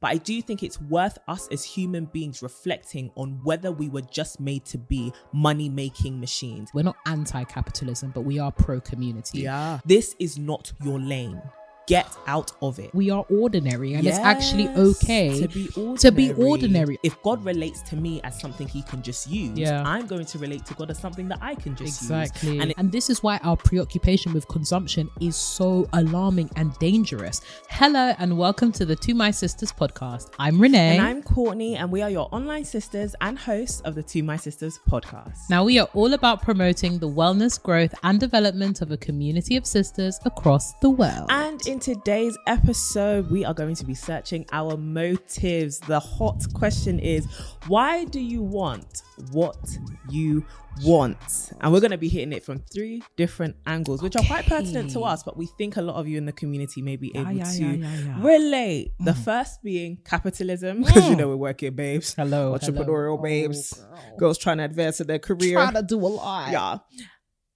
But I do think it's worth us as human beings reflecting on whether we were just made to be money making machines. We're not anti capitalism, but we are pro community. This is not your lane. Get out of it. We are ordinary and it's actually okay to be ordinary. to be ordinary. If God relates to me as something he can just use, Yeah. I'm going to relate to God as something that I can just Exactly. use. And, And this is why our preoccupation with consumption is so alarming and dangerous. Hello and welcome to the To My Sisters podcast. I'm Renee. and I'm Courtney, and we are your online sisters and hosts of the To My Sisters podcast. now, we are all about promoting the wellness, growth, and development of a community of sisters across the world. And in today's episode, we are going to be searching our motives. The hot question is why do you want what you want? And we're going to be hitting it from three different angles, which are quite pertinent to us, but we think a lot of you in the community may be able yeah, to yeah, yeah, yeah. relate. The mm. first being capitalism, mm. because you know we're working babes. Hello, Entrepreneurial hello. babes. Oh, Girls trying to advance in their career. Trying to do a lot. Yeah.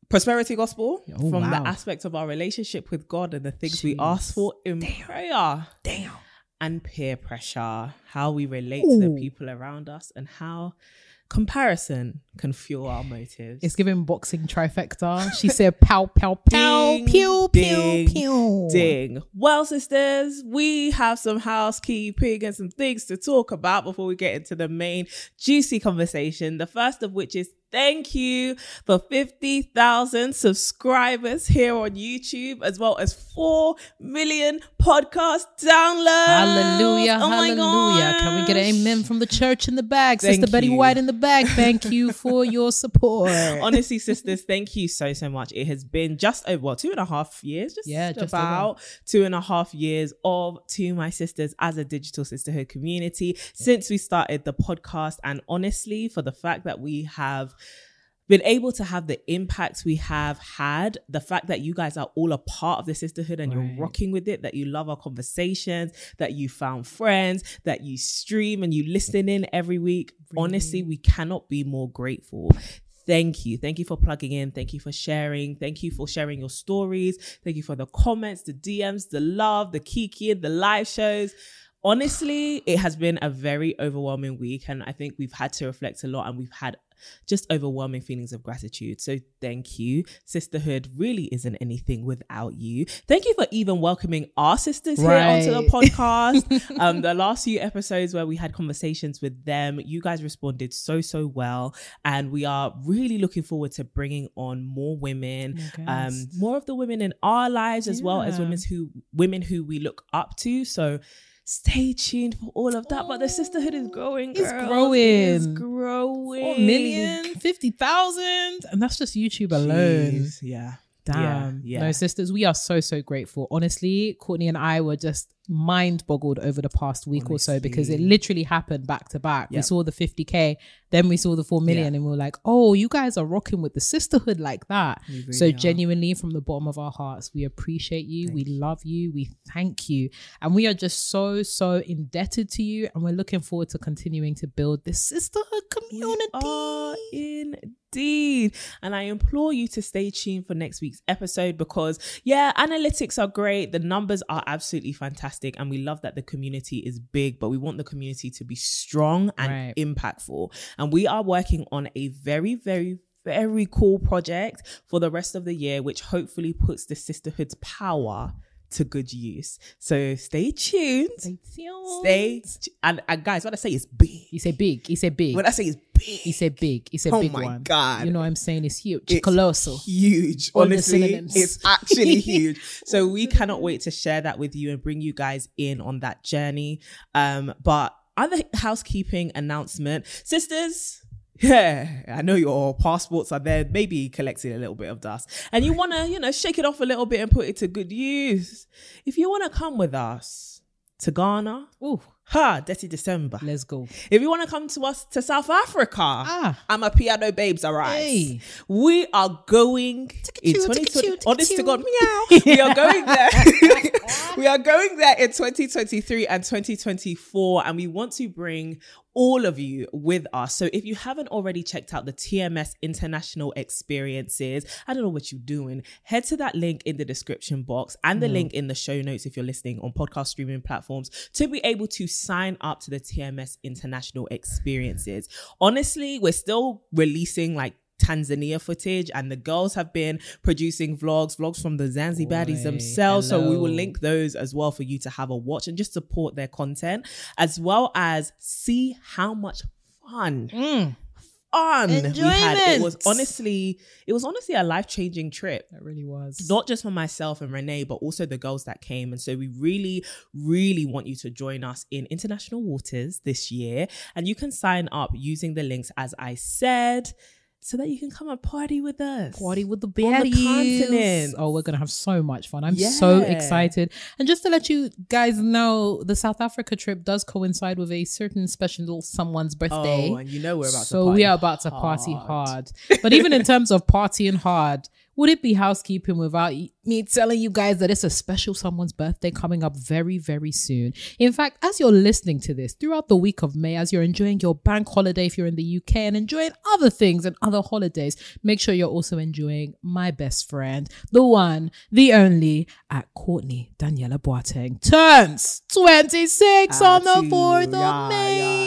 Prosperity gospel Oh, from the aspect of our relationship with God and the things we ask for in prayer. Damn. And peer pressure, how we relate to the people around us, and how comparison can fuel our motives. It's giving boxing trifecta. She said pow, pow, pow, Ding, pew, pew, pew. Ding. Well, sisters, we have some housekeeping and some things to talk about before we get into the main juicy conversation. The first of which is thank you for 50,000 subscribers here on YouTube, as well as 4 million podcast downloads. Hallelujah, Oh hallelujah. Can we get an amen from the church in the bag? Sister Thank Betty. White in the back, Thank you for your support. Honestly, sisters, thank you so so much. It has been just over well, two and a half years, just, Yeah, just about two and a half years of To My Sisters as a digital sisterhood community since we started the podcast. And honestly, for the fact that we have been able to have the impact we have had, the fact that you guys are all a part of the sisterhood and Right. you're rocking with it, that you love our conversations, that you found friends, that you stream and you listen in every week. Honestly, we cannot be more grateful. Thank you. Thank you for plugging in. Thank you for sharing. Thank you for sharing your stories. Thank you for the comments, the DMs, the love, the kiki, the live shows. Honestly, it has been a very overwhelming week, and I think we've had to reflect a lot and we've had just overwhelming feelings of gratitude. So thank you. Sisterhood really isn't anything without you. Thank you for even welcoming our sisters here onto the podcast. um, the last few episodes where we had conversations with them, you guys responded so so well, and we are really looking forward to bringing on more women, More um, more of the women in our lives as well as Yeah. women who women who we look up to. So. Stay tuned for all of that, but the sisterhood is growing. It's girls. growing. It's growing. Four million, 50,000. And that's just YouTube alone. Jeez, Yeah. Damn. Yeah. No, sisters, we are so, so grateful. Honestly, Courtney and I were just mind boggled over the past week or so because it literally happened back to back. We saw the 50K, then we saw the 4 million, Yeah. and we were like, oh, you guys are rocking with the sisterhood like that. We so, are. genuinely, from the bottom of our hearts, we appreciate you. Thank we love you. We thank you. And we are just so, so indebted to you. And we're looking forward to continuing to build this sisterhood community. are indeed. And I implore you to stay tuned for next week's episode because, yeah, analytics are great. The numbers are absolutely fantastic. And we love that the community is big, but we want the community to be strong and Right. impactful. And we are working on a very, very, very cool project for the rest of the year, which hopefully puts the sisterhood's power to good use. So stay tuned. Stay t- and, and guys, what I say is big. He said big. He said big. When I say is big, He said big. He said Oh big my one. God. You know what I'm saying? It's huge. It's Colossal. huge. All Honestly, it's actually huge. So we cannot wait to share that with you and bring you guys in on that journey. Um, but other housekeeping announcement, sisters. Yeah, I know your passports are there, maybe collecting a little bit of dust, and you want to, you know, shake it off a little bit and put it to good use. If you want to come with us to Ghana, Ooh, ha, Dirty December. let's go. If you want to come to us to South Africa, Ah. I'm a piano babes, all right. Hey. We are going in Tick-a-choo, 2020. tick-a-choo, Honest to. God, meow. we are going there. we are going there in 2023 and 2024, and we want to bring all of you with us. So if you haven't already checked out the TMS International Experiences, I don't know what you're doing. Head to that link in the description box and the mm. link in the show notes if you're listening on podcast streaming platforms to be able to sign up to the TMS International Experiences. Honestly, we're still releasing like Tanzania footage, and the girls have been producing vlogs, vlogs from the Zanzibaris Boy, themselves. So we will link those as well for you to have a watch and just support their content, as well as see how much fun, fun we had. It was Mm. Honestly, it was honestly a life changing trip That really was. not just for myself and Renee, but also the girls that came. And so we really, really want you to join us in international waters this year. And you can sign up using the links, as I said, so that you can come and party with us. Party with the On baddies. continent. Oh, we're gonna have so much fun. I'm so excited. And just to let you guys know, the South Africa trip does coincide with a certain special someone's birthday. Oh, and you know we're about so to party So we are about to party hard. hard. But even in terms of partying hard, would it be housekeeping without me telling you guys that it's a special someone's birthday coming up very, very soon? In fact, as you're listening to this throughout the week of May, as you're enjoying your bank holiday if you're in the UK and enjoying other things and other holidays, make sure you're also enjoying my best friend, the one, the only, at Courtney Daniela Boateng turns 26 on the 4th of Yeah, May. yeah,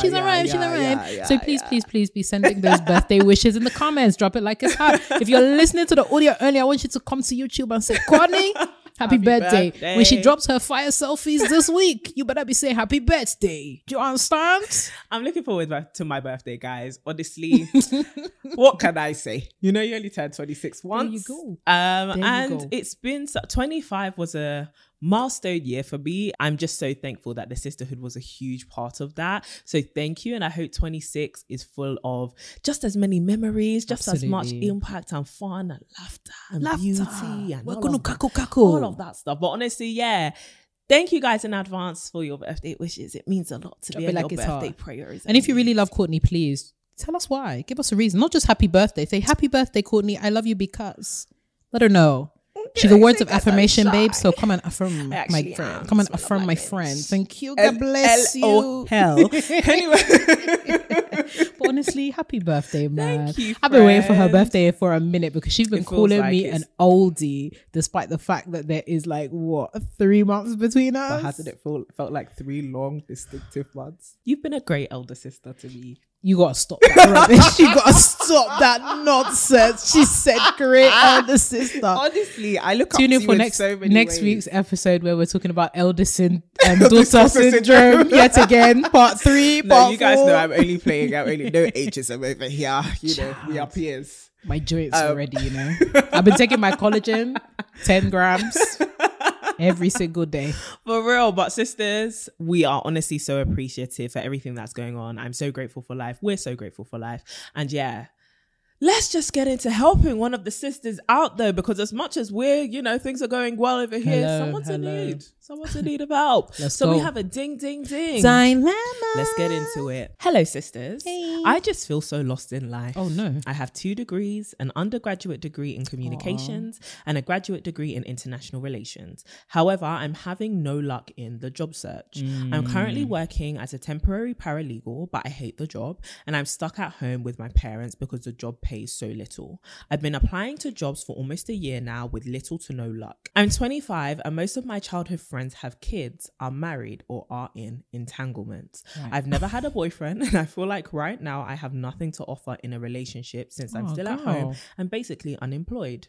she's yeah, arrived, she's arrived. so please, please, please be sending those birthday wishes in the comments. Drop it like it's hot. If you're listening to the audio only, I want you to come to YouTube and say, Courtney, happy, Happy birthday. birthday. When she drops her fire selfies this week, you better be saying happy birthday. Do you understand? I'm looking forward to my birthday, guys. Honestly, what can I say? You know, you only turned 26 once. There you go. Um, There you and go. it's been 25 was a milestone year for me. I'm just so thankful that the sisterhood was a huge part of that. So thank you. And I hope 26 is full of just as many memories, just as much impact and fun and laughter and Laughter. beauty and We're all gonna of that- cackle, all of that stuff. But honestly, yeah. Thank you guys in advance for your birthday wishes. It means a lot to Drop be like your birthday hot. prayers. And if you really love Courtney, please tell us why. Give us a reason. Not just happy birthday. Say happy birthday, Courtney. I love you because. Let her know. She's a words of affirmation, babe. So come and affirm my friend. Come and That's one of affirm my my friend. Thank you. God bless you. L-O-Hell. anyway. But honestly, happy birthday, man. Thank you, I've been waiting for her birthday for a minute because she's been It calling like me it's- an oldie, despite the fact that there is like what three months between us. But hasn't it felt, felt like three long, distinctive months? You've been a great elder sister to me. You gotta stop that rubbish. you gotta stop that nonsense. She said, "Great elder sister." Honestly, I look Tune up in to for you next in so many next ways. week's episode where we're talking about elder syn- um, daughter syndrome yet again, part three. No, part you guys four. know I'm only playing. I'm only no ageism over here. You know, we are peers. my joints Um, already. You know, I've been taking my collagen, ten grams every single day. For real, but sisters, we are honestly so appreciative for everything that's going on. I'm so grateful for life. We're so grateful for life. And yeah, let's just get into helping one of the sisters out though, because as much as we're, you know, things are going well over here, Hello, someone's in need. Someone's in need of help. Let's so we have a ding, ding, ding. Dilemma. Let's get into it. Hello, sisters. Hey. I just feel so lost in life. Oh no. I have two degrees an undergraduate degree in communications and a graduate degree in international relations. However, I'm having no luck in the job search. I'm currently mm. working as a temporary paralegal, but I hate the job and I'm stuck at home with my parents because the job pays so little. I've been applying to jobs for almost a year now with little to no luck. I'm 25 and most of my childhood friends have kids, are married, or are in entanglements. I've never had a boyfriend and I feel like right now I have nothing to offer in a relationship since I'm Oh, still at girl. home and basically unemployed.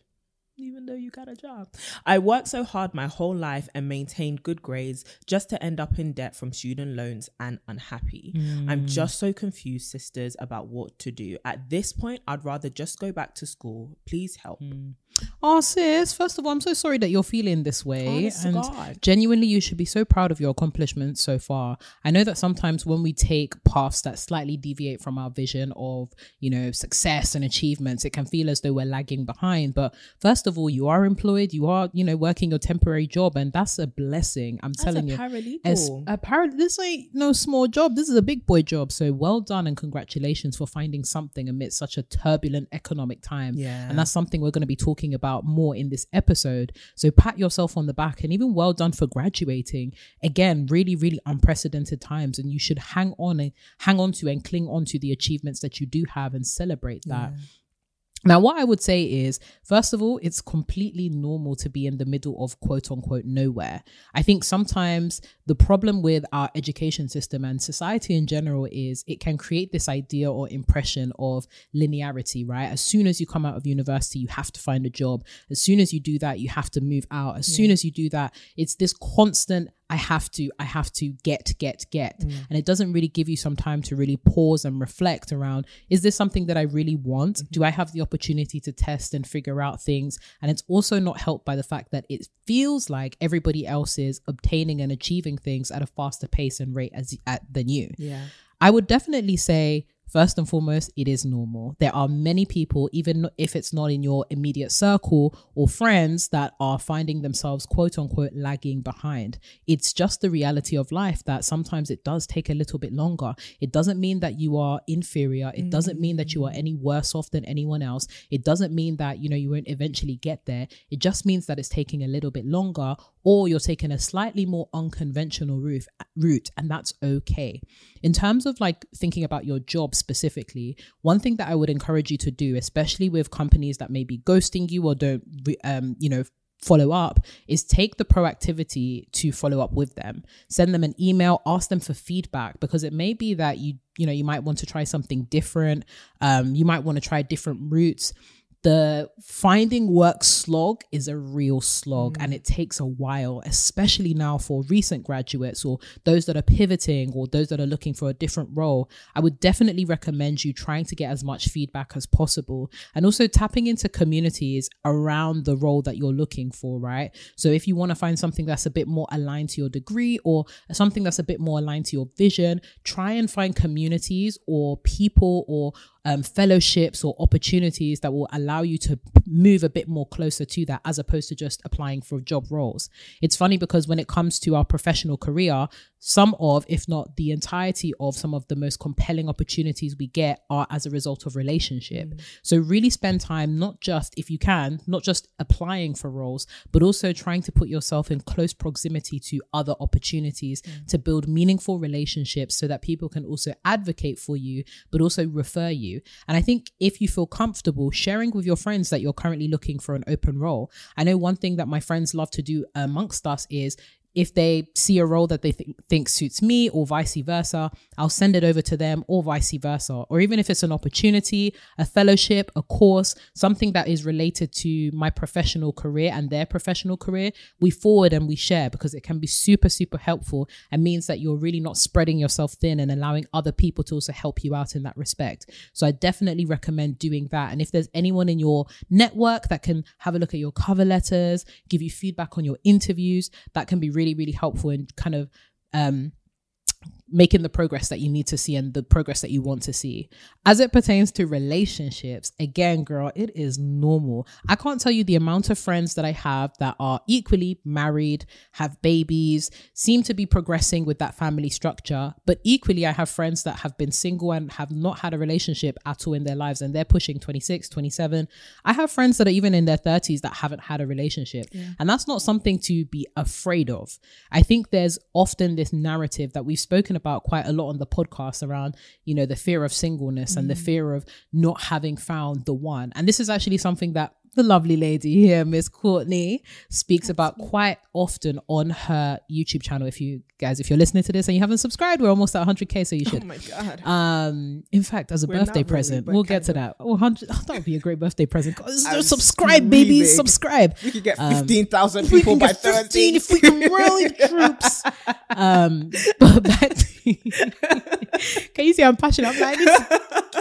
Even though you got a job. I worked so hard my whole life and maintained good grades just to end up in debt from student loans and unhappy. I'm mm. just so confused, sisters, about what to do. At this point, I'd rather just go back to school. Please help. Mm. Oh, sis, first of all, I'm so sorry that you're feeling this way. Oh, Honest and God. genuinely, you should be so proud of your accomplishments so far. I know that sometimes when we take paths that slightly deviate from our vision of, you know, success and achievements, it can feel as though we're lagging behind. But first of all, you are employed, you are, you know, working your temporary job, and that's a blessing. I'm As telling you. paralegal. As a par- this ain't no small job. This is a big boy job. So well done and congratulations for finding something amidst such a turbulent economic time. Yeah. And that's something we're going to be talking about more in this episode. So pat yourself on the back and even well done for graduating. Again, really, really unprecedented times. And you should hang on and hang on to and cling on to the achievements that you do have and celebrate that. Now, what I would say is, first of all, it's completely normal to be in the middle of quote unquote nowhere. I think sometimes the problem with our education system and society in general is it can create this idea or impression of linearity, right? As soon as you come out of university, you have to find a job. As soon as you do that, you have to move out. As soon as you do that, it's this constant I have to, I have to get, get, get. Mm. And it doesn't really give you some time to really pause and reflect around is this something that I really want? Mm-hmm. Do I have the opportunity to test and figure out things? And it's also not helped by the fact that it feels like everybody else is obtaining and achieving things at a faster pace and rate as at, than you. Yeah. I would definitely say, first and foremost, it is normal. There are many people, even if it's not in your immediate circle or friends, that are finding themselves, quote unquote, lagging behind. It's just the reality of life that sometimes it does take a little bit longer. It doesn't mean that you are inferior. It doesn't mean that you are any worse off than anyone else. It doesn't mean that, you know, you won't eventually get there. It just means that it's taking a little bit longer or you're taking a slightly more unconventional route, route and that's okay. In terms of like thinking about your job specifically, one thing that I would encourage you to do, especially with companies that may be ghosting you or don't, um, you know, follow up is take the proactivity to follow up with them. Send them an email ask them for feedback because it may be that you you know you might want to try something different. Um you might want to try different routes the finding work slog is a real slog and mm. it takes a while, especially now for recent graduates or those that are pivoting or those that are looking for a different role. I would definitely recommend you trying to get as much feedback as possible and also tapping into communities around the role that you're looking for, right? So if you want to find something that's a bit more aligned to your degree or something that's a bit more aligned to your vision, try and find communities or people or um, fellowships or opportunities that will allow you to move a bit more closer to that as opposed to just applying for job roles. It's funny because when it comes to our professional career, some of, if not the entirety of some of the most compelling opportunities we get are as a result of relationship. So really spend time, not just if you can, not just applying for roles, but also trying to put yourself in close proximity to other opportunities to build meaningful relationships so that people can also advocate for you, but also refer you. And I think if you feel comfortable sharing with your friends that you're currently looking for an open role, I know one thing that my friends love to do amongst us is if they see a role that they th- think suits me or vice versa, I'll send it over to them or vice versa. Or even if it's an opportunity, a fellowship, a course, something that is related to my professional career and their professional career, we forward and we share because it can be super, super helpful and means that you're really not spreading yourself thin and allowing other people to also help you out in that respect. So I definitely recommend doing that. And if there's anyone in your network that can have a look at your cover letters, give you feedback on your interviews, that can be really, really really helpful in kind of um, making the progress that you need to see and the progress that you want to see. As it pertains to relationships, again, girl, it is normal. I can't tell you the amount of friends that I have that are equally married, have babies, seem to be progressing with that family structure, but equally, I have friends that have been single and have not had a relationship at all in their lives and they're pushing 26, 27. I have friends that are even in their 30s that haven't had a relationship. And that's not something to be afraid of. I think there's often this narrative that we've spoken about quite a lot on the podcast around, you know, the fear of singleness and the mm. fear of not having found the one. And this is actually something that the lovely lady here, Miss Courtney, speaks about quite often on her YouTube channel. If you guys, if you're listening to this and you haven't subscribed, we're almost at 100k, so you should. Oh my god! Um, in fact, as a we're birthday really, present, we'll get to of. that. Oh, 100, oh, that would be a great birthday present. subscribe, baby, subscribe. We could get 15,000 um, people by 15 if we can rally troops. Um, but back can you see I'm passionate? I'm like,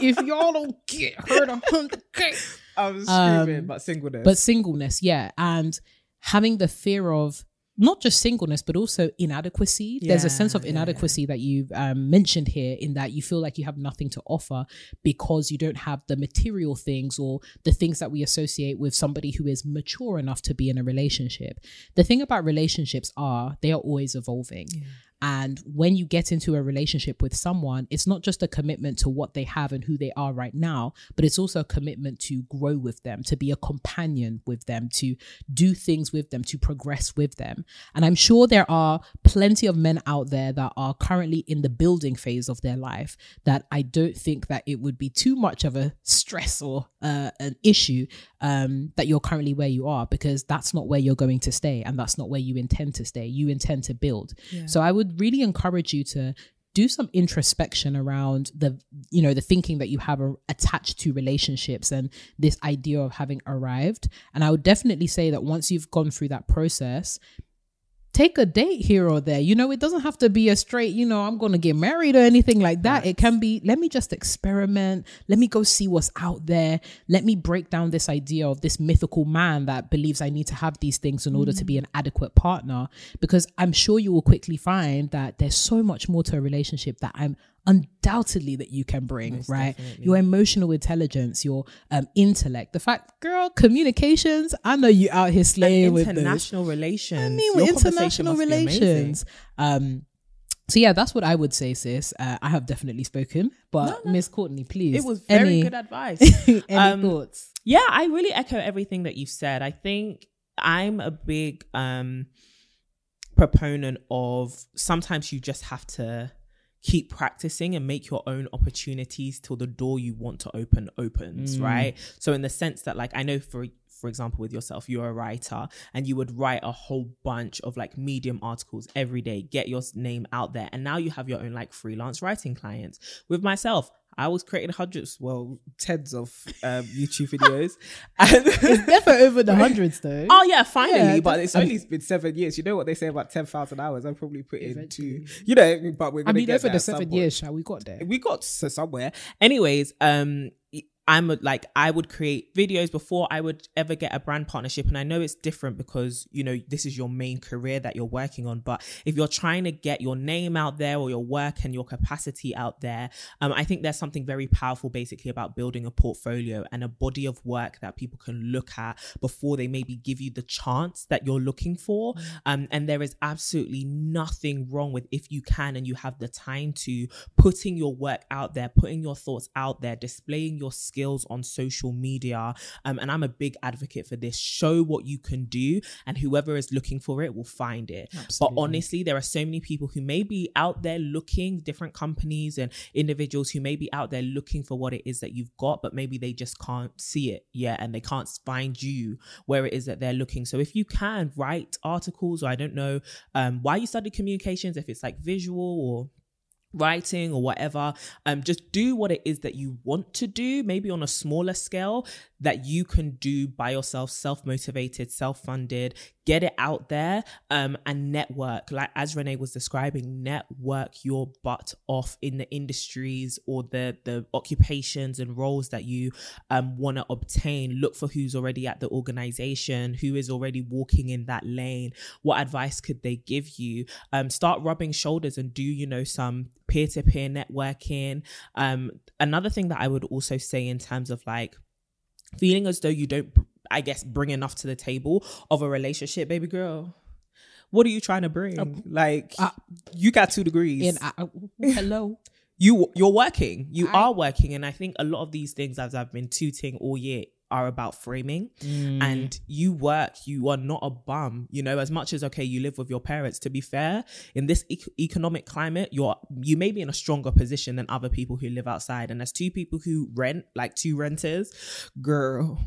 if y'all don't get her to 100k. I was screaming, um, but singleness. But singleness, yeah. And having the fear of not just singleness, but also inadequacy. Yeah, There's a sense of inadequacy yeah, yeah. that you've um, mentioned here, in that you feel like you have nothing to offer because you don't have the material things or the things that we associate with somebody who is mature enough to be in a relationship. The thing about relationships are they are always evolving. And when you get into a relationship with someone, it's not just a commitment to what they have and who they are right now, but it's also a commitment to grow with them, to be a companion with them, to do things with them, to progress with them. And I'm sure there are plenty of men out there that are currently in the building phase of their life that I don't think that it would be too much of a stress or uh, an issue um, that you're currently where you are because that's not where you're going to stay and that's not where you intend to stay. You intend to build. So I would really encourage you to do some introspection around the you know the thinking that you have attached to relationships and this idea of having arrived. And i would definitely say that once you've gone through that process take a date here or there. You know it doesn't have to be a straight you know i'm going to get married or anything like that. It can be let me just experiment. Let me go see what's out there. Let me break down this idea of this mythical man that believes i need to have these things in order to be mm. an adequate partner because i'm sure you will quickly find that there's so much more to a relationship that i'm undoubtedly that you can bring right your emotional intelligence your um intellect the fact girl communications i know you out here slaying with those. international relations. I mean, Your with international must be amazing. relations. Um, so yeah, that's what I would say, sis. Uh, I have definitely spoken, but Miss Courtney, please. It was very any, good advice. any Um, thoughts? Yeah, I really echo everything that you've said. I think I'm a big um proponent of sometimes you just have to keep practicing and make your own opportunities till the door you want to open opens, mm. right? So in the sense that like I know for for example with yourself you're a writer and you would write a whole bunch of like medium articles every day get your name out there and now you have your own like freelance writing clients with myself I was creating hundreds, well, tens of um, YouTube videos. And Definitely over the hundreds though. oh yeah, finally, Yeah, but it's only been seven years. You know what they say about ten thousand hours? I'm probably put in two. You know, but we're I gonna mean, get over the seven years, shall we got there? we got to somewhere. Anyways, um, I'm a, like I would create videos before I would ever get a brand partnership, and I know it's different because you know this is your main career that you're working on. But if you're trying to get your name out there or your work and your capacity out there, um, I think there's something very powerful, basically, about building a portfolio and a body of work that people can look at before they maybe give you the chance that you're looking for. Um, and there is absolutely nothing wrong with if you can and you have the time to putting your work out there, putting your thoughts out there, displaying your skills on social media. Um, and I'm a big advocate for this. Show what you can do, and whoever is looking for it will find it. But honestly, there are so many people who may be out there looking, different companies and individuals who may be out there looking for what it is that you've got, but maybe they just can't see it yet and they can't find you where it is that they're looking. So if you can write articles, or I don't know um, why you study communications, if it's like visual or writing or whatever um just do what it is that you want to do maybe on a smaller scale that you can do by yourself self-motivated self-funded get it out there um and network. Like as renee was describing network your butt off in the industries or the the occupations and roles that you um want to obtain. Look for who's already at the organization who is already walking in that lane. What advice could they give you? Um start rubbing shoulders and do you know some peer-to-peer networking. Um another thing that i would also say in terms of like feeling as though you don't i guess bring enough to the table of a relationship baby girl? What are you trying to bring? Like uh, you got two degrees. In, uh, hello. you you're working. You I- are working. And i think a lot of these things as i've been tooting all year are about framing. Mm. and you work. You are not a bum. You know as much as okay you live with your parents to be fair in this ec- economic climate you're you may be in a stronger position than other people who live outside. And as two people who rent like two renters. Girl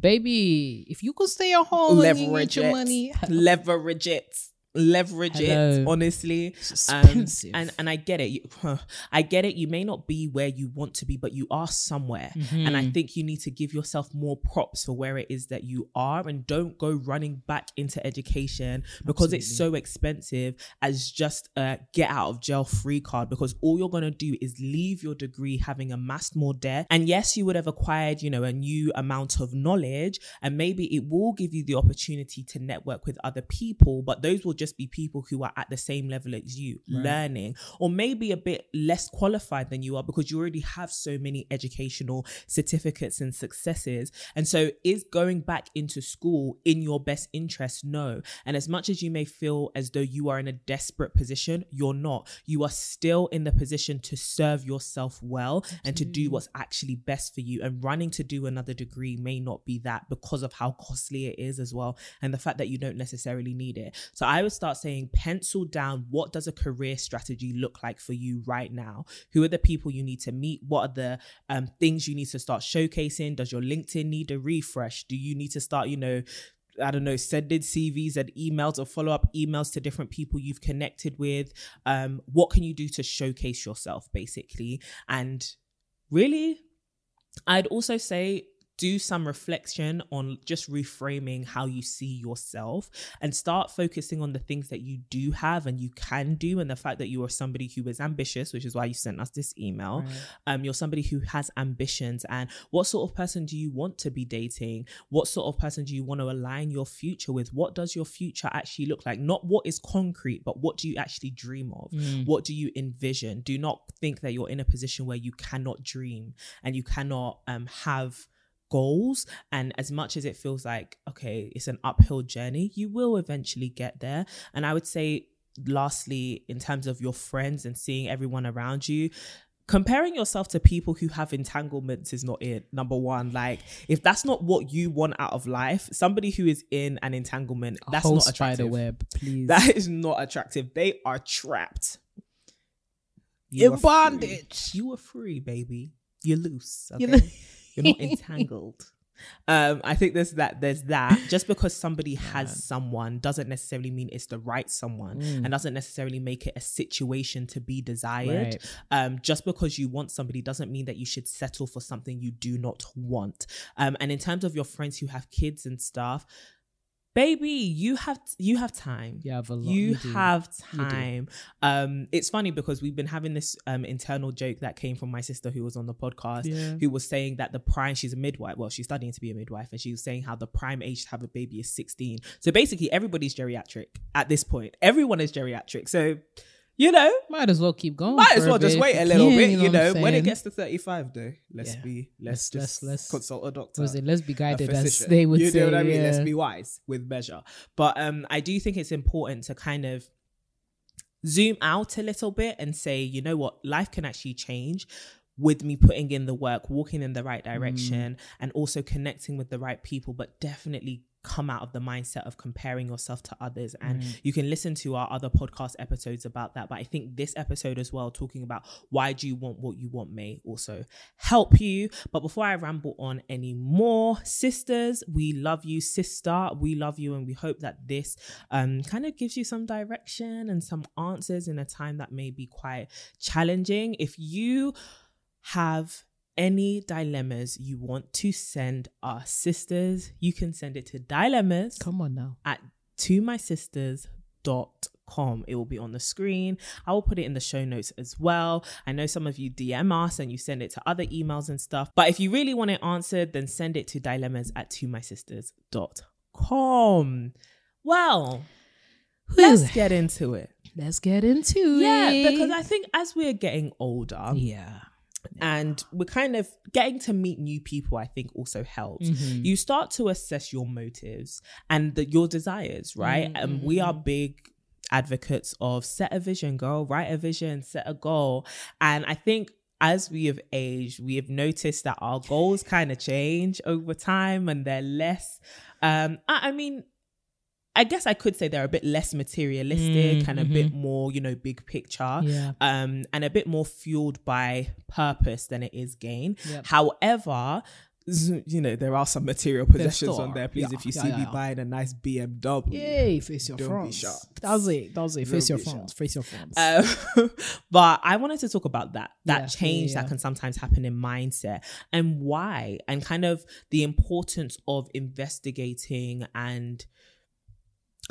Baby, if you could stay at home and you leverage get your money, leverage it leverage Hello. it honestly It's um, and and I get it. You, I get it. You may not be where you want to be, but you are somewhere. And I Mhm. think you need to give yourself more props for where it is that you are, and don't go running back into education because it's so expensive as just a get out of jail free card. Because all you're gonna do is leave your degree having amassed more debt. And yes, you would have acquired, you know, a new amount of knowledge, and maybe it will give you the opportunity to network with other people, but those will just be people who are at the same level as you, Right. learning, or maybe a bit less qualified than you are because you already have so many educational certificates and successes. And so, is going back into school in your best interest? No. And as much as you may feel as though you are in a desperate position, you're not. You are still in the position to serve yourself well and to do what's actually best for you. And running to do another degree may not be that because of how costly it is as well, and the fact that you don't necessarily need it. So I would start saying, pencil down what does a career strategy look like for you right now? Who are the people you need to meet? What are the um, things you need to start showcasing? Does your LinkedIn need a refresh? Do you need to start, you know, I don't know, sending CVs and emails or follow up emails to different people you've connected with. Um, what can you do to showcase yourself, basically? And really, I'd also say do some reflection on just reframing how you see yourself and start focusing on the things that you do have and you can do and the fact that you are somebody who is ambitious which is why you sent us this email. Right. um you're somebody who has ambitions and what sort of person do you want to be dating? What sort of person do you want to align your future with? What does your future actually look like? Not what is concrete but what do you actually dream of? Mm. what do you envision? Do not think that you're in a position where you cannot dream and you cannot um have goals and as much as it feels like okay it's an uphill journey you will eventually get there and i would say lastly in terms of your friends and seeing everyone around you comparing yourself to people who have entanglements is not it number one like if that's not what you want out of life somebody who is in an entanglement A that's not attractive web, please. that is not attractive they are trapped In are free. bondage. you are free baby you're loose okay? You're you're not entangled. Um i think there's that there's that. Just because somebody has someone doesn't necessarily mean it's the right someone Mm. and doesn't necessarily make it a situation to be desired. Right. um just because you want somebody doesn't mean that you should settle for something you do not want. Um and in terms of your friends who have kids and stuff baby you have you have time. You have a lot. you, you have You time. Um it's funny because we've been having this um internal joke that came from my sister who was on the podcast Yeah. who was saying that the prime she's a midwife. Well she's studying to be a midwife and she was saying how the prime age to have a baby is 16 so basically everybody's geriatric at this point. Everyone is geriatric. So you know Might as well keep going. might as well just wait a little bit you know I'm when it gets to 35 though let's Yeah. be let's Let's- just let's- consult a doctor Was it? Let's be guided, as they would you say. know what I mean? Let's be wise with measure. But um, I do think it's important to kind of zoom out a little bit and say, you know what, life can actually change with me putting in the work, walking in the right direction, and also connecting with the right people, but definitely come out of the mindset of comparing yourself to others. And you can listen to our other podcast episodes about that. But i think this episode as well talking about why do you want what you want may also help you. But before i ramble on anymore sisters we love you sister. We love you and we hope that this um kind of gives you some direction and some answers in a time that may be quite challenging. If you have any dilemmas you want to send our sisters you can send it to dilemmas Come on now. at to my sisters.com. It will be on the screen. I will put it in the show notes as well. I know some of you DM us and you send it to other emails and stuff. But if you really want it answered, then send it to dilemmas at to my sisters.com. Well, let's get into it. Let's get into Yeah, it. Yeah, because I think as we're getting older yeah. And we're kind of getting to meet new people, I think also helps. Mhm. you start to assess your motives and the, your desires, right? And we are big advocates of set a vision, girl, write a vision, set a goal. And I think as we have aged, we have noticed that our goals kind of change over time and they're less, um, I, I mean, I guess I could say they're a bit less materialistic Mm, and a bit more, you know, big picture Yeah. um, and a bit more fueled by purpose than it is gain. Yep. However, you know, there are some material possessions on there. Please, Yeah, if you yeah, see me buying a nice BMW, Yay, face your Don't be France. shocked. That's it. That's it. Face Don't your France. Face your France. Um, but I wanted to talk about that that change that can sometimes happen in mindset and why, and kind of the importance of investigating and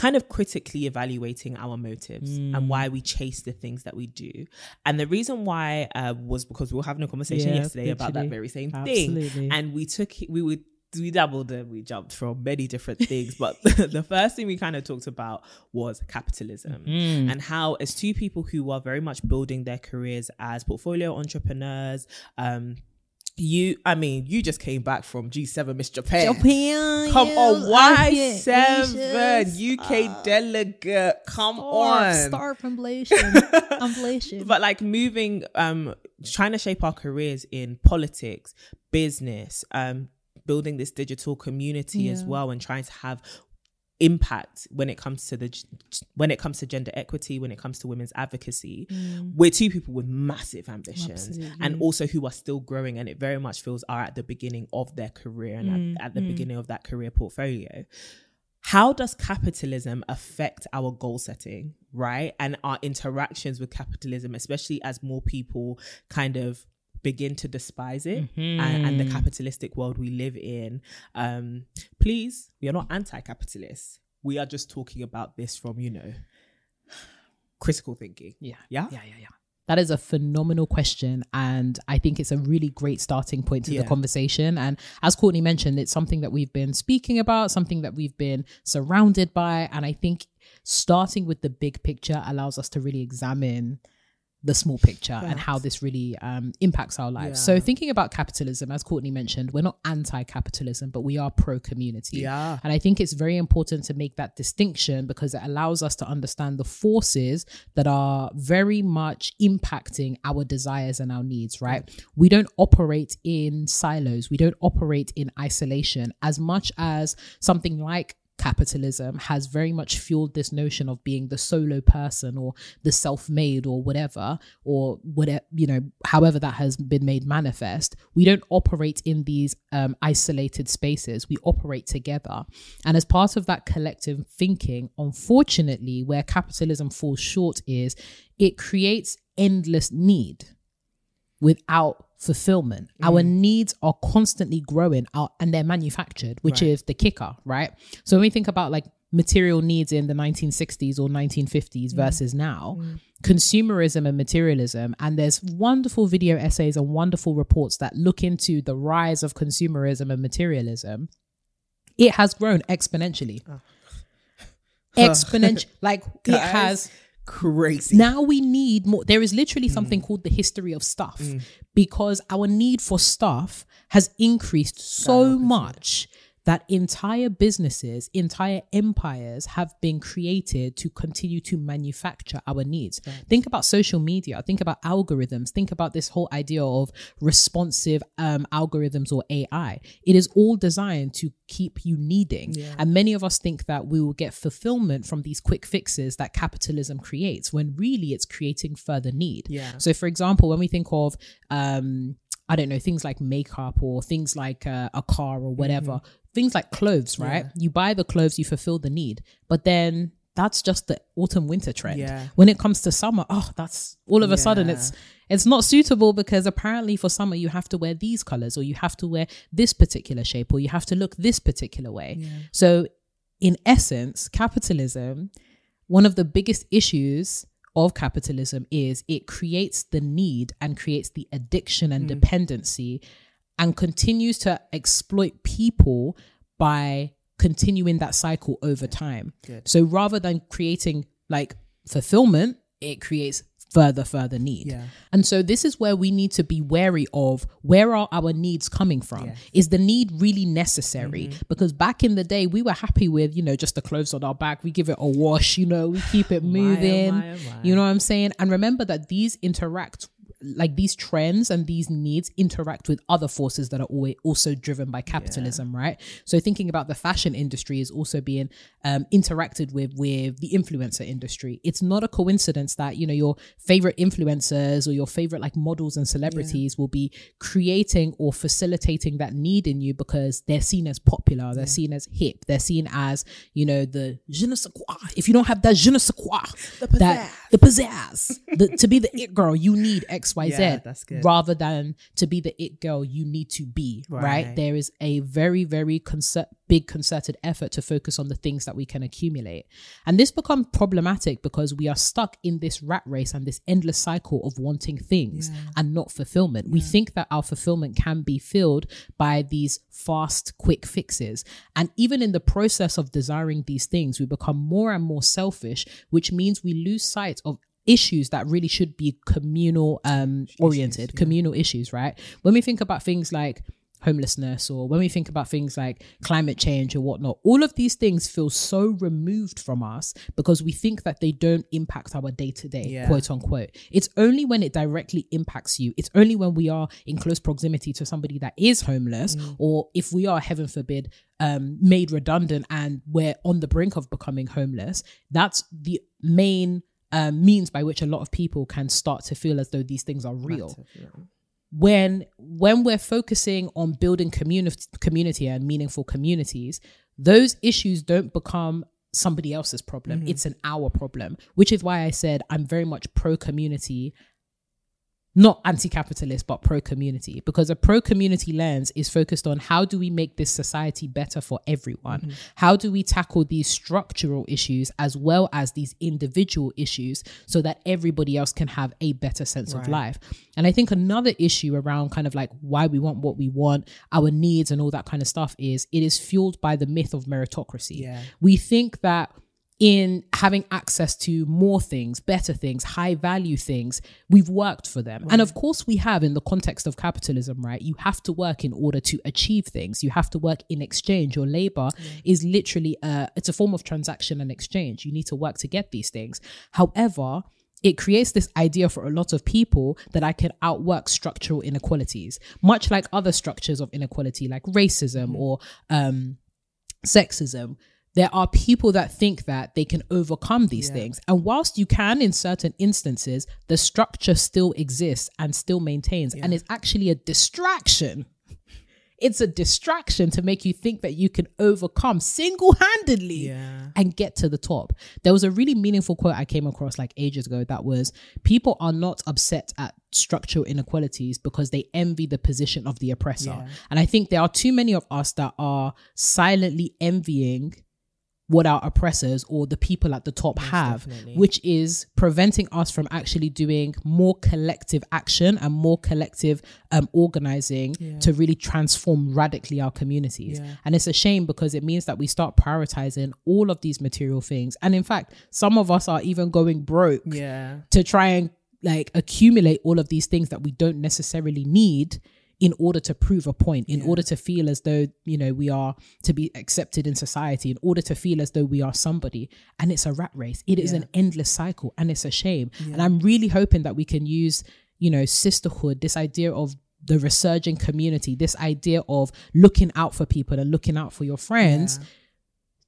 kind of critically evaluating our motives Mm. and why we chase the things that we do. And the reason why uh, was because we were having a conversation Yeah, yesterday about that very same Absolutely. thing, and we took we would. We dabbled and we jumped from many different things, but the first thing we kind of talked about was capitalism Mm. and how as two people who are very much building their careers as portfolio entrepreneurs um you i mean you just came back from g7 miss japan. Come on y7 uk delegate come on. Star inflation. inflation. but like moving um trying to shape our careers in politics business um building this digital community as well and trying to have impact when it comes to the when it comes to gender equity when it comes to women's advocacy. We're two people with massive ambitions and Mm. Also who are still growing and it very much feels are at the beginning of their career and Mm, at, at the beginning of that career portfolio. How does capitalism affect our goal setting right? And our interactions with capitalism especially as more people kind of begin to despise it and, and the Mm-hmm. capitalistic world we live in um please we are not anti-capitalist we are just talking about this from you know critical thinking Yeah. yeah Yeah, yeah, yeah. That is a phenomenal question. And I think it's a really great starting point to Yeah. the conversation. And as Courtney mentioned, it's something that we've been speaking about, something that we've been surrounded by. And I think starting with the big picture allows us to really examine the small picture and how this really um, impacts our lives. Yeah. So, thinking about capitalism, as Courtney mentioned, we're not anti capitalism, but we are pro community. Yeah. And I think it's very important to make that distinction because it allows us to understand the forces that are very much impacting our desires and our needs, right? We don't operate in silos, we don't operate in isolation as much as something like capitalism has very much fueled this notion of being the solo person or the self-made or whatever or whatever you know however that has been made manifest we don't operate in these um, isolated spaces. We operate together. And as part of that collective thinking unfortunately where capitalism falls short is it creates endless need without fulfillment. Mm. Our needs are constantly growing out and they're manufactured, which is the kicker, right? So when we think about like material needs in the 1960s or 1950s mm. versus now, mm. consumerism and materialism, and there's wonderful video essays and wonderful reports that look into the rise of consumerism and materialism. It has grown exponentially. Oh. Exponential, like it has crazy. Now we need more there is literally mm. something called the history of stuff mm. because our need for stuff has increased so much that entire businesses entire empires have been created to continue to manufacture our needs. Think about social media. Think about algorithms. Think about this whole idea of responsive um, algorithms or ai it is all designed to keep you needing. And many of us think that we will get fulfillment from these quick fixes that capitalism creates when really it's creating further need. Yeah. So, for example, when we think of, um, I don't know, things like makeup or things like uh, a car or whatever, Mm-hmm. Things like clothes, right? You buy the clothes, you fulfill the need, but then that's just the autumn winter trend. Yeah. When it comes to summer, oh, that's all of a sudden it's it's not suitable because apparently for summer you have to wear these colors or you have to wear this particular shape or you have to look this particular way. So in essence, capitalism, one of the biggest issues of capitalism is it creates the need and creates the addiction and mm. dependency and continues to exploit people by continuing that cycle over time. So rather than creating like fulfillment, it creates further further need. Yeah. And so this is where we need to be wary of where are our needs coming from? Is the need really necessary? Mm-hmm. Because back in the day we were happy with, you know, just the clothes on our back, we give it a wash, you know, we keep it moving. my, oh my. You know what I'm saying? And remember that these interact like these trends and these needs interact with other forces that are always also driven by capitalism, right? So thinking about the fashion industry is also being um, interacted with with the influencer industry. It's not a coincidence that you know your favorite influencers or your favorite like models and celebrities will be creating or facilitating that need in you because they're seen as popular, they're seen as hip, they're seen as you know the je ne sais quoi. If you don't have that je ne sais quoi, that the pizzazz, the, to be the it girl, you need X Y Z Yeah, that's good. rather than to be the it girl you need to be right, Right. there is a very very concert, big concerted effort to focus on the things that we can accumulate. And this becomes problematic because we are stuck in this rat race and this endless cycle of wanting things and not fulfillment. We think that our fulfillment can be filled by these fast quick fixes. And even in the process of desiring these things we become more and more selfish which means we lose sight of issues that really should be communal um oriented communal issues right? When we think about things like homelessness or when we think about things like climate change or whatnot all of these things feel so removed from us because we think that they don't impact our day-to-day quote unquote it's only when it directly impacts you. It's only when we are in close proximity to somebody that is homeless or if we are heaven forbid um, made redundant and we're on the brink of becoming homeless that's the main um, means by which a lot of people can start to feel as though these things are real when when we're focusing on building community community and meaningful communities those issues don't become somebody else's problem. Mm-hmm. It's an our problem which is why i said i'm very much pro community not anti-capitalist but pro-community because a pro-community lens is focused on how do we make this society better for everyone? Mm-hmm. How do we tackle these structural issues as well as these individual issues so that everybody else can have a better sense of life? And i think another issue around kind of like why we want what we want our needs and all that kind of stuff is it is fueled by the myth of meritocracy. Yeah. we think that in having access to more things, better things, high value things, we've worked for them. And of course, we have in the context of capitalism, right? You have to work in order to achieve things. You have to work in exchange. Your labor is literally a, it's a form of transaction and exchange. You need to work to get these things. However, it creates this idea for a lot of people that I can outwork structural inequalities, much like other structures of inequality, like racism or um, sexism there are people that think that they can overcome these things and whilst you can in certain instances the structure still exists and still maintains and it's actually a distraction it's a distraction to make you think that you can overcome single-handedly Yeah. and get to the top. There was a really meaningful quote I came across like ages ago that was people are not upset at structural inequalities because they envy the position of the oppressor. And I think there are too many of us that are silently envying what our oppressors or the people at the top have, definitely. which is preventing us from actually doing more collective action and more collective um, organizing to really transform radically our communities. And it's a shame because it means that we start prioritizing all of these material things. And in fact, some of us are even going broke Yeah. to try and like accumulate all of these things that we don't necessarily need in order to prove a point in order to feel as though you know we are to be accepted in society in order to feel as though we are somebody. And it's a rat race. It is an endless cycle and it's a shame. And i'm really hoping that we can use you know sisterhood this idea of the resurging community this idea of looking out for people and looking out for your friends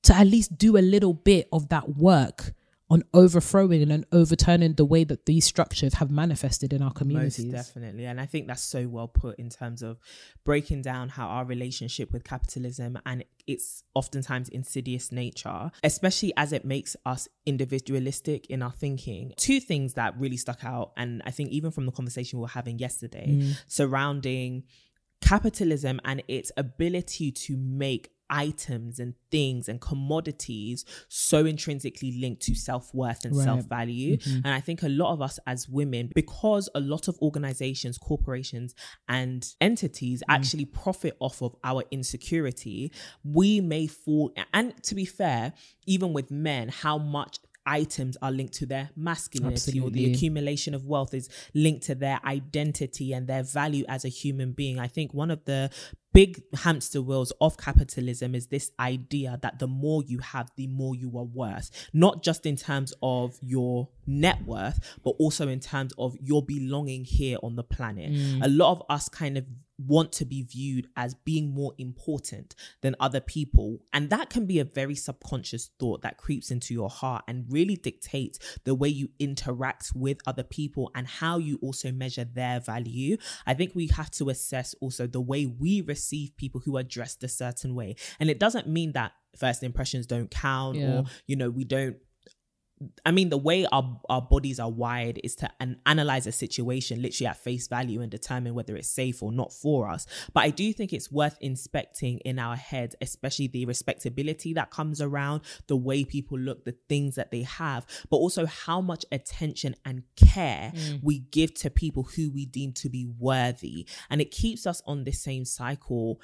to at least do a little bit of that work on overthrowing and overturning the way that these structures have manifested in our communities. Most definitely. And I think that's so well put in terms of breaking down how our relationship with capitalism and its oftentimes insidious nature, especially as it makes us individualistic in our thinking. Two things that really stuck out, and I think even from the conversation we were having yesterday mm. surrounding capitalism and its ability to make items and things and commodities so intrinsically linked to self-worth and Right. self-value mm-hmm. and i think a lot of us as women because a lot of organizations corporations and entities mm. actually profit off of our insecurity we may fall and to be fair even with men how much items are linked to their masculinity or the accumulation of wealth is linked to their identity and their value as a human being. I think one of the big hamster wheels of capitalism is this idea that the more you have, the more you are worth, not just in terms of your net worth, but also in terms of your belonging here on the planet. Mm. A lot of us kind of want to be viewed as being more important than other people. And that can be a very subconscious thought that creeps into your heart and really dictates the way you interact with other people and how you also measure their value. I think we have to assess also the way we receive people who are dressed a certain way. And it doesn't mean that first impressions don't count Yeah. or, you know, we don't I mean, the way our, our bodies are wired is to an- analyze a situation literally at face value and determine whether it's safe or not for us. But I do think it's worth inspecting in our heads, especially the respectability that comes around, the way people look, the things that they have, but also how much attention and care mm. we give to people who we deem to be worthy. And it keeps us on the same cycle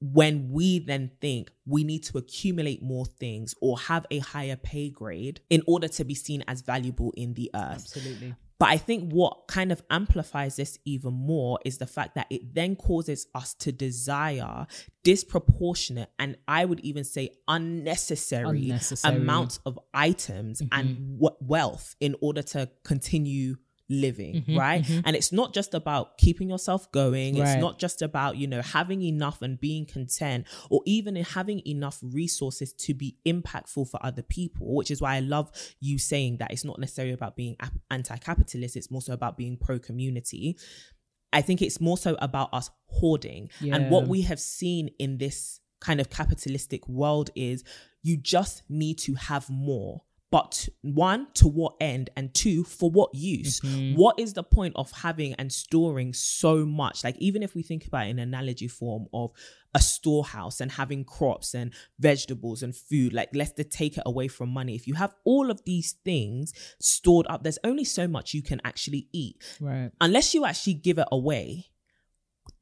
when we then think we need to accumulate more things or have a higher pay grade in order to be seen as valuable in the earth. Absolutely. But I think what kind of amplifies this even more is the fact that it then causes us to desire disproportionate and I would even say unnecessary, Unnecessary. amounts of items and mm-hmm. w- wealth in order to continue living, mm-hmm, right? Mm-hmm. And it's not just about keeping yourself going. It's not just about, you know, having enough and being content or even in having enough resources to be impactful for other people, which is why I love you saying that it's not necessarily about being anti-capitalist, it's more so about being pro-community. I think it's more so about us hoarding. And what we have seen in this kind of capitalistic world is you just need to have more. But one, to what end? And two, for what use? Mm-hmm. What is the point of having and storing so much? Like, even if we think about in analogy form of a storehouse and having crops and vegetables and food, like, let's take it away from money. If you have all of these things stored up, there's only so much you can actually eat Right. unless you actually give it away,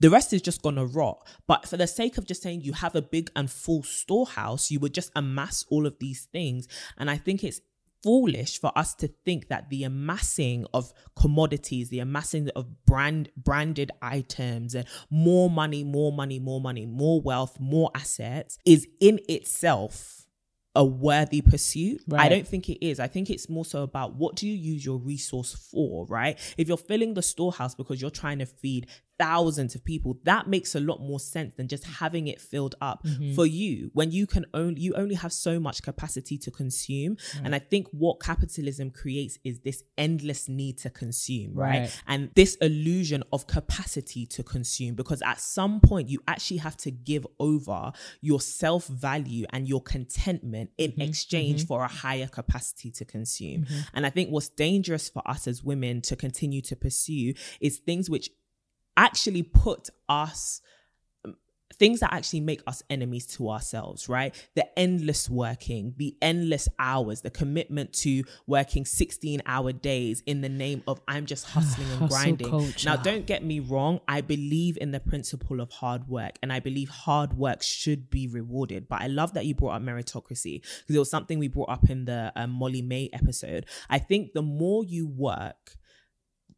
the rest is just gonna rot. But for the sake of just saying you have a big and full storehouse, you would just amass all of these things. And I think it's foolish for us to think that the amassing of commodities, the amassing of brand branded items and more money, more money, more money, more wealth, more assets is in itself a worthy pursuit. I don't think it is. I think it's more so about what do you use your resource for, right? If you're filling the storehouse because you're trying to feed thousands of people, that makes a lot more sense than just having it filled up mm-hmm. for you when you can only you only have so much capacity to consume. And I think what capitalism creates is this endless need to consume, right? Right. And this illusion of capacity to consume because at some point you actually have to give over your self-value and your contentment in mm-hmm. exchange mm-hmm. for a higher capacity to consume. And I think what's dangerous for us as women to continue to pursue is things which actually put us things that actually make us enemies to ourselves, right? The endless working, the endless hours, the commitment to working 16 hour days in the name of I'm just hustling and grinding. culture. Now, don't get me wrong, I believe in the principle of hard work and I believe hard work should be rewarded. But I love that you brought up meritocracy because it was something we brought up in the um, Molly-Mae episode. I think the more you work,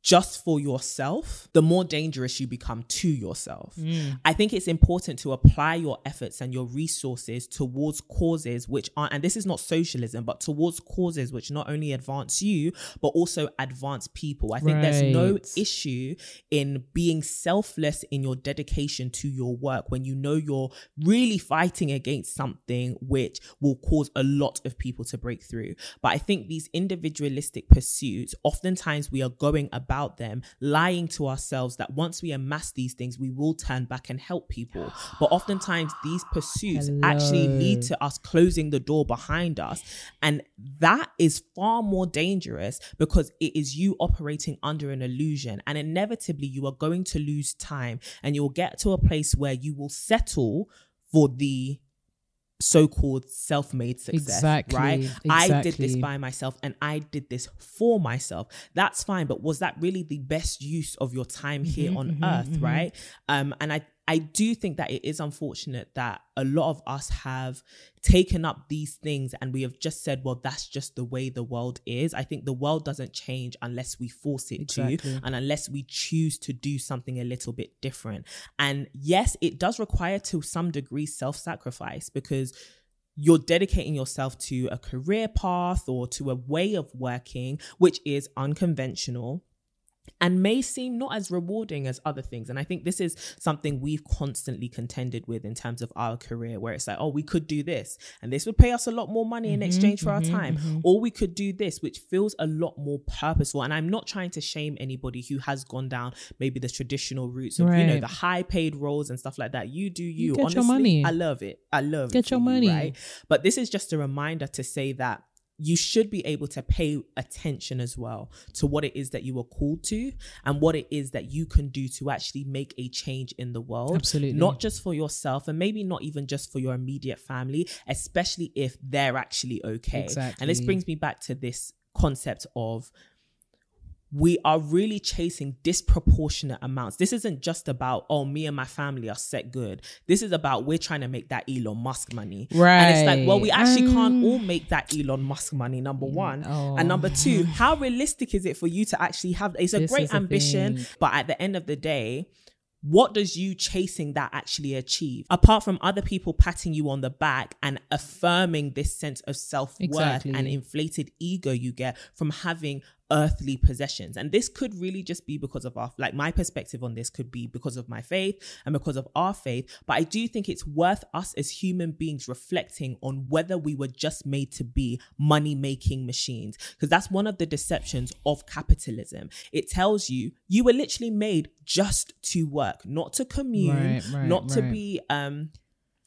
just for yourself, the more dangerous you become to yourself. Mm. I think it's important to apply your efforts and your resources towards causes which aren't, and this is not socialism, but towards causes which not only advance you, but also advance people. I think there's no issue in being selfless in your dedication to your work when you know you're really fighting against something which will cause a lot of people to break through. But I think these individualistic pursuits, oftentimes we are going about them lying to ourselves that once we amass these things, we will turn back and help people. But oftentimes these pursuits actually lead to us closing the door behind us. And that is far more dangerous because it is you operating under an illusion. And inevitably, you are going to lose time and you'll get to a place where you will settle for the so-called self-made success Exactly, right? I did this by myself and i did this for myself. That's fine but was that really the best use of your time here Mm-hmm, on earth right? Um and i i do think that it is unfortunate that a lot of us have taken up these things and we have just said well that's just the way the world is. I think the world doesn't change unless we force it Exactly. to and unless we choose to do something a little bit different. And yes it does require to some degree self-sacrifice because you're dedicating yourself to a career path or to a way of working which is unconventional and may seem not as rewarding as other things. And I think this is something we've constantly contended with in terms of our career, where it's like, oh, we could do this, and this would pay us a lot more money in mm-hmm, exchange for our mm-hmm, time, mm-hmm. or we could do this, which feels a lot more purposeful. And I'm not trying to shame anybody who has gone down maybe the traditional routes of you know the high paid roles and stuff like that. You do you. get your money. I love it. I love it. Get your you, money. right? But this is just a reminder to say that you should be able to pay attention as well to what it is that you are called to and what it is that you can do to actually make a change in the world. Absolutely. Not just for yourself and maybe not even just for your immediate family, especially if they're actually okay. Exactly. And this brings me back to this concept of we are really chasing disproportionate amounts. This isn't just about, oh, me and my family are set good. This is about we're trying to make that Elon Musk money. Right. And it's like, well, we actually can't Um, all make that Elon Musk money, number one. Oh. And number two, how realistic is it for you to actually have it's a This great ambition, thing. but at the end of the day, what does you chasing that actually achieve? Apart from other people patting you on the back and affirming this sense of self-worth Exactly. and inflated ego you get from having earthly possessions. And this could really just be because of our like my perspective on this could be because of my faith and because of our faith. But I do think it's worth us as human beings reflecting on whether we were just made to be money making machines. Because that's one of the deceptions of capitalism. It tells you you were literally made just to work, not to commune, Right, right, not to be um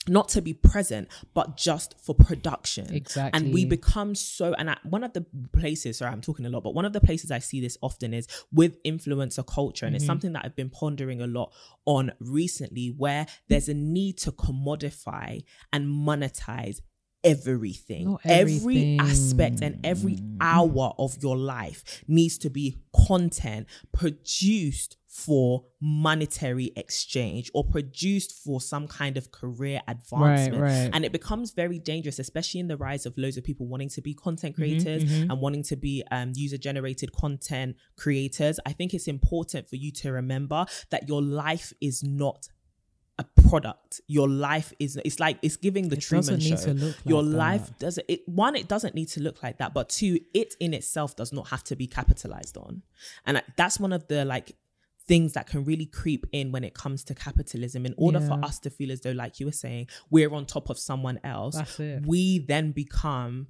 not to be present, but just for production. Exactly. And we become so, and I, one of the places, sorry, I'm talking a lot, but one of the places I see this often is with influencer culture. And it's Mm-hmm. something that I've been pondering a lot on recently, where there's a need to commodify and monetize everything. Not Every aspect and every hour of your life needs to be content produced for monetary exchange or produced for some kind of career advancement. right. And it becomes very dangerous, especially in the rise of loads of people wanting to be content Mm-hmm, creators and wanting to be um, user generated content creators. I think it's important for you to remember that your life is not a product. Your life is it's like it's giving the It Truman doesn't show. need to look Your like life doesn't it one it doesn't need to look like that, but two it in itself does not have to be capitalized on. And that's one of the like things that can really creep in when it comes to capitalism. In order for us to feel as though like you were saying we're on top of someone else we then become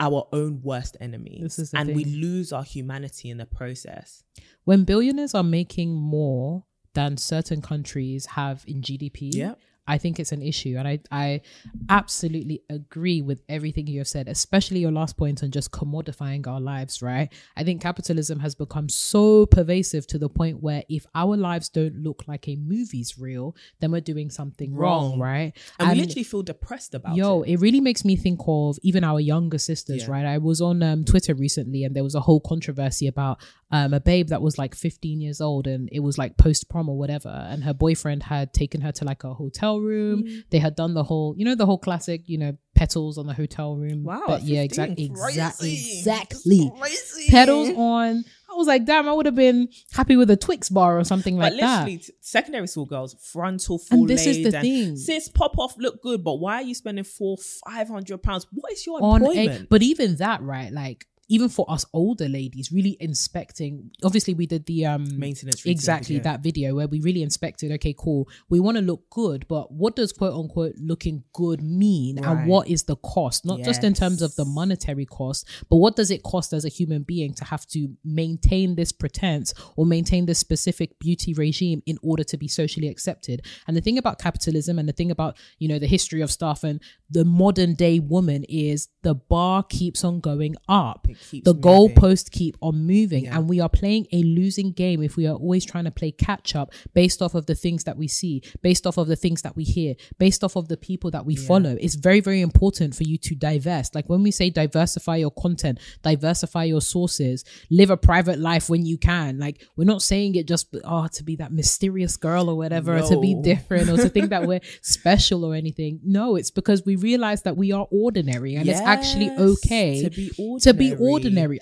our own worst enemies This is the and we lose our humanity in the process. When billionaires are making more than certain countries have in GDP, Yeah. I think it's an issue. And I, I absolutely agree with everything you have said, especially your last point on just commodifying our lives, right? I think capitalism has become so pervasive to the point where if our lives don't look like a movie's real, then we're doing something wrong, Wrong. right? and, we literally feel depressed about Yo, it it really makes me think of even our younger sisters, Yeah. right? I was on um, Twitter recently and there was a whole controversy about um, a babe that was like 15 years old and it was like post prom or whatever. And her boyfriend had taken her to like a hotel room. Mm. They had done the whole, you know, the whole classic, you know, petals on the hotel room. wow But yeah, 15, exactly. Exactly. Exactly. Petals on. I was like, damn, I would have been happy with a Twix bar or something but like that. literally, t- secondary school girls, frontal full And this is the thing. Sis, pop off, look good, but why are you spending four, five hundred pounds? What is your on a employment? but even that right like even for us older ladies really inspecting obviously we did the um Maintenance exactly video. that video where we really inspected okay cool we want to look good but what does quote unquote looking good mean? Right. and what is the cost? Not just in terms of the monetary cost but what does it cost as a human being to have to maintain this pretense or maintain this specific beauty regime in order to be socially accepted? And the thing about capitalism and the thing about you know the history of stuff and the modern day woman is the bar keeps on going up the goalposts keep on moving Yeah. and we are playing a losing game if we are always trying to play catch up based off of the things that we see based off of the things that we hear based off of the people that we follow it's very very important for you to divest like when we say diversify your content diversify your sources live a private life when you can like we're not saying it just oh to be that mysterious girl or whatever or to be different or to think that we're special or anything no it's because we realize that we are ordinary and it's actually okay to be ordinary. to be ordinary.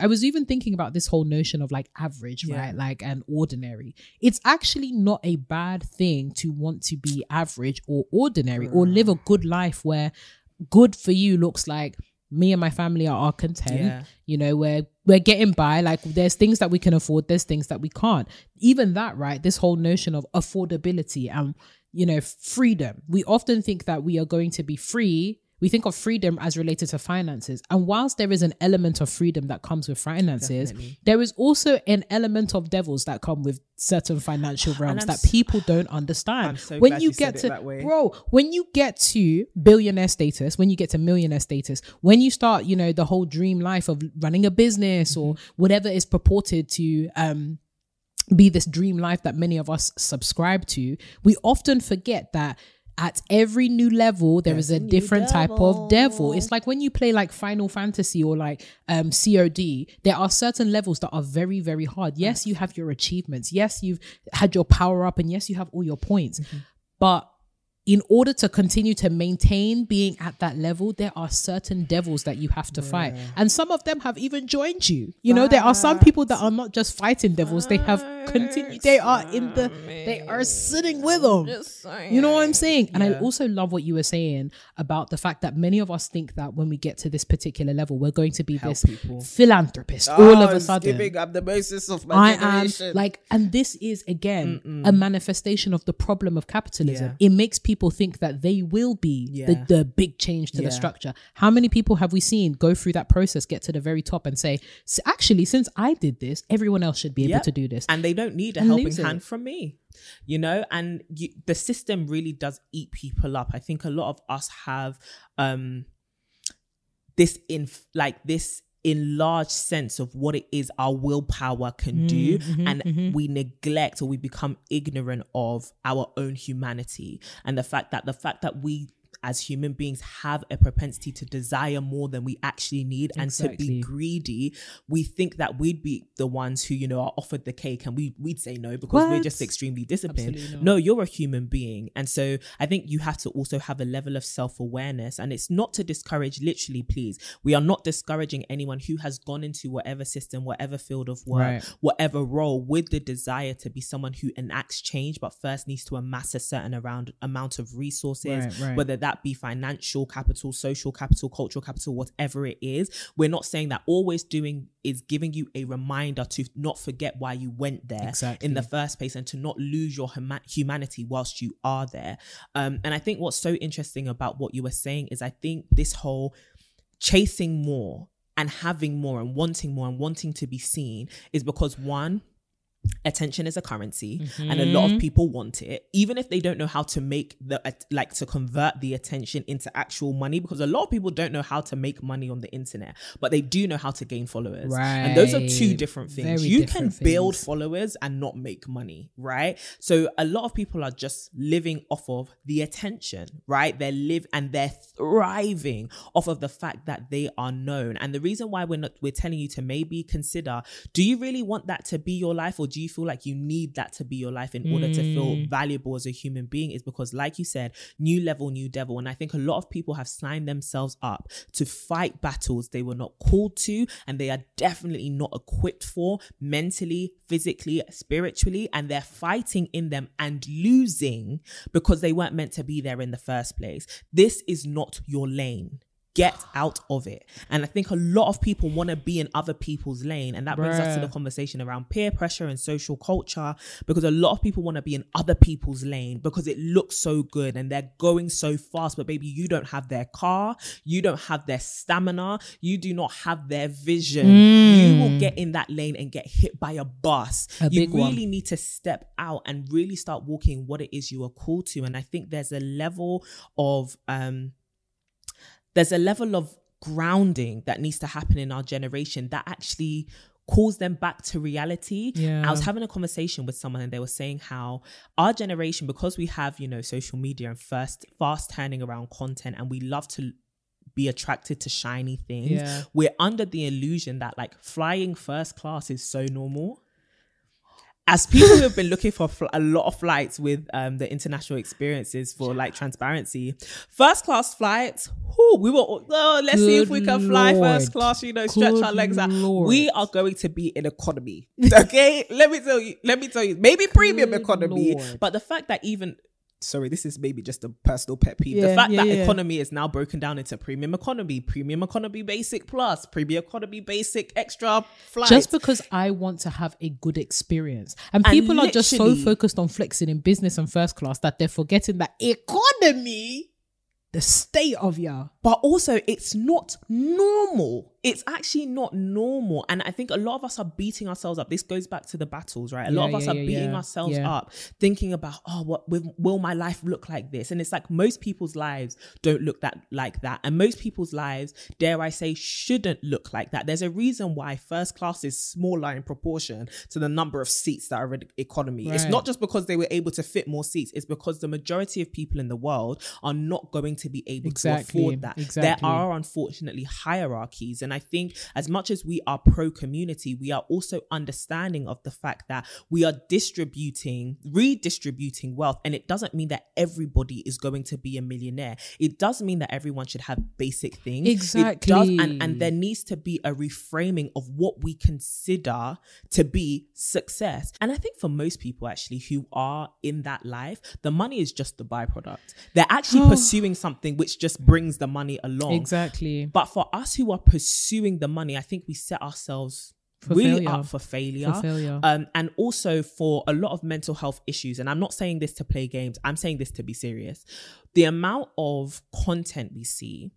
I was even thinking about this whole notion of like average, Yeah. right? Like an ordinary. It's actually not a bad thing to want to be average or ordinary or live a good life where good for you looks like me and my family are, are content. Yeah. You know, we're we're getting by. Like there's things that we can afford, there's things that we can't. Even that, right? This whole notion of affordability and you know, freedom. We often think that we are going to be free. We think of freedom as related to finances. And whilst there is an element of freedom that comes with finances, Definitely. there is also an element of devils that come with certain financial realms that people don't understand. I'm so when glad you you get to that way. bro, when you get to billionaire status, when you get to millionaire status, when you start, you know, the whole dream life of running a business or Mm-hmm. whatever is purported to um be this dream life that many of us subscribe to, we often forget that at every new level there is a, different type of devil. It's like when you play like Final Fantasy or like um COD, there are certain levels that are very very hard. Yes, you have your achievements. Yes, you've had your power up and yes, you have all your points. But in order to continue to maintain being at that level, there are certain devils that you have to fight. And some of them have even joined you. You know, there are some people that are not just fighting devils, they have continued, they are in the, they are sitting with them. You know what I'm saying? And I also love what you were saying about the fact that many of us think that when we get to this particular level, we're going to be this people. philanthropist ah, all of a sudden. up the basis of I am like, and this is again a manifestation of the problem of capitalism. It makes people think that they will be Yeah. the, the big change to the structure. How many people have we seen go through that process, get to the very top, and say, actually, since I did this, everyone else should be able Yep. to do this? and they don't need a And helping hand from me you know? And you, the system really does eat people up. I think a lot of us have um this in like this enlarged sense of what it is our willpower can mm, do. Mm-hmm, and mm-hmm. we neglect or we become ignorant of our own humanity. And the fact that the fact that we as human beings have a propensity to desire more than we actually need and to be greedy we think that we'd be the ones who you know are offered the cake and we we'd say no because we're just extremely disciplined. No you're a human being. And so i think you have to also have a level of self-awareness and it's not to discourage literally please. We are not discouraging anyone who has gone into whatever system whatever field of work Right. whatever role with the desire to be someone who enacts change but first needs to amass a certain around amount of resources Right, right. whether that be financial capital social capital cultural capital whatever it is we're not saying that always doing is giving you a reminder to not forget why you went there Exactly. in the first place and to not lose your huma- humanity whilst you are there um and i think what's so interesting about what you were saying is i think this whole chasing more and having more and wanting more and wanting to be seen is because one attention is a currency and a lot of mm-hmm. people want it. Even if they don't know how to make the like to convert the attention into actual money because a lot of people don't know how to make money on the internet but they do know how to gain followers. And those are two different things. Very you can build things. followers and not make money right? So a lot of people are just living off of the attention right? They live and they're thriving off of the fact that they are known. And the reason why we're not we're telling you to maybe consider do you really want that to be your life or do you feel like you need that to be your life in order to feel mm. valuable as a human being? Is because like you said new level new devil. And i think a lot of people have signed themselves up to fight battles they were not called to and they are definitely not equipped for mentally physically spiritually. And they're fighting in them and losing because they weren't meant to be there in the first place. This is not your lane get out of it. And I think a lot of people want to be in other people's lane. And that brings us to the conversation around peer pressure and social culture because a lot of people want to be in other people's lane because it looks so good and they're going so fast. But baby, you don't have their car, you don't have their stamina, you do not have their vision. You will get in that lane and get hit by a bus. A you big one. really need to step out and really start walking what it is you are called to. And I think there's a level of um there's a level of grounding that needs to happen in our generation that actually calls them back to reality. Yeah. I was having a conversation with someone and they were saying how our generation, because we have, you know, social media and first fast turning around content and we love to be attracted to shiny things, Yeah. we're under the illusion that like flying first class is so normal as people who have been looking for fl- a lot of flights with um, the international experiences for like transparency, first class flights, whew, we were, oh, let's see if we can fly Lord. first class, you know, stretch our legs out. Lord. We are going to be in economy. Okay. let me tell you, let me tell you, maybe premium Good economy, Lord. but the fact that even sorry, this is maybe just a personal pet peeve. Yeah, the fact yeah, that yeah. economy is now broken down into premium economy, premium economy basic plus, premium economy basic extra flight. just because I want to have a good experience. And And people are just so focused on flexing in business and first class that they're forgetting that economy, the state of ya. but also it's not normal. It's actually not normal. And I think a lot of us are beating ourselves up. This goes back to the battles, right? A lot Yeah, of us yeah, are yeah, beating ourselves up, thinking about, oh, what will, will my life look like this? And it's like most people's lives don't look that like that. And most people's lives, dare I say, shouldn't look like that. There's a reason why first class is smaller in proportion to the number of seats that are in economy. It's not just because they were able to fit more seats, it's because the majority of people in the world are not going to be able Exactly, to afford that. There are unfortunately hierarchies. And I think as much as we are pro community, we are also understanding of the fact that we are distributing, redistributing wealth. And it doesn't mean that everybody is going to be a millionaire. It does mean that everyone should have basic things. It does, Exactly. and, and there needs to be a reframing of what we consider to be success. And I think for most people actually who are in that life, the money is just the byproduct. They're actually pursuing something which just brings the money along. Exactly. But for us who are pursuing the money, I think we set ourselves For really failure. up for failure. For failure. Um, and also for a lot of mental health issues. And I'm not saying this to play games, I'm saying this to be serious. The amount of content we see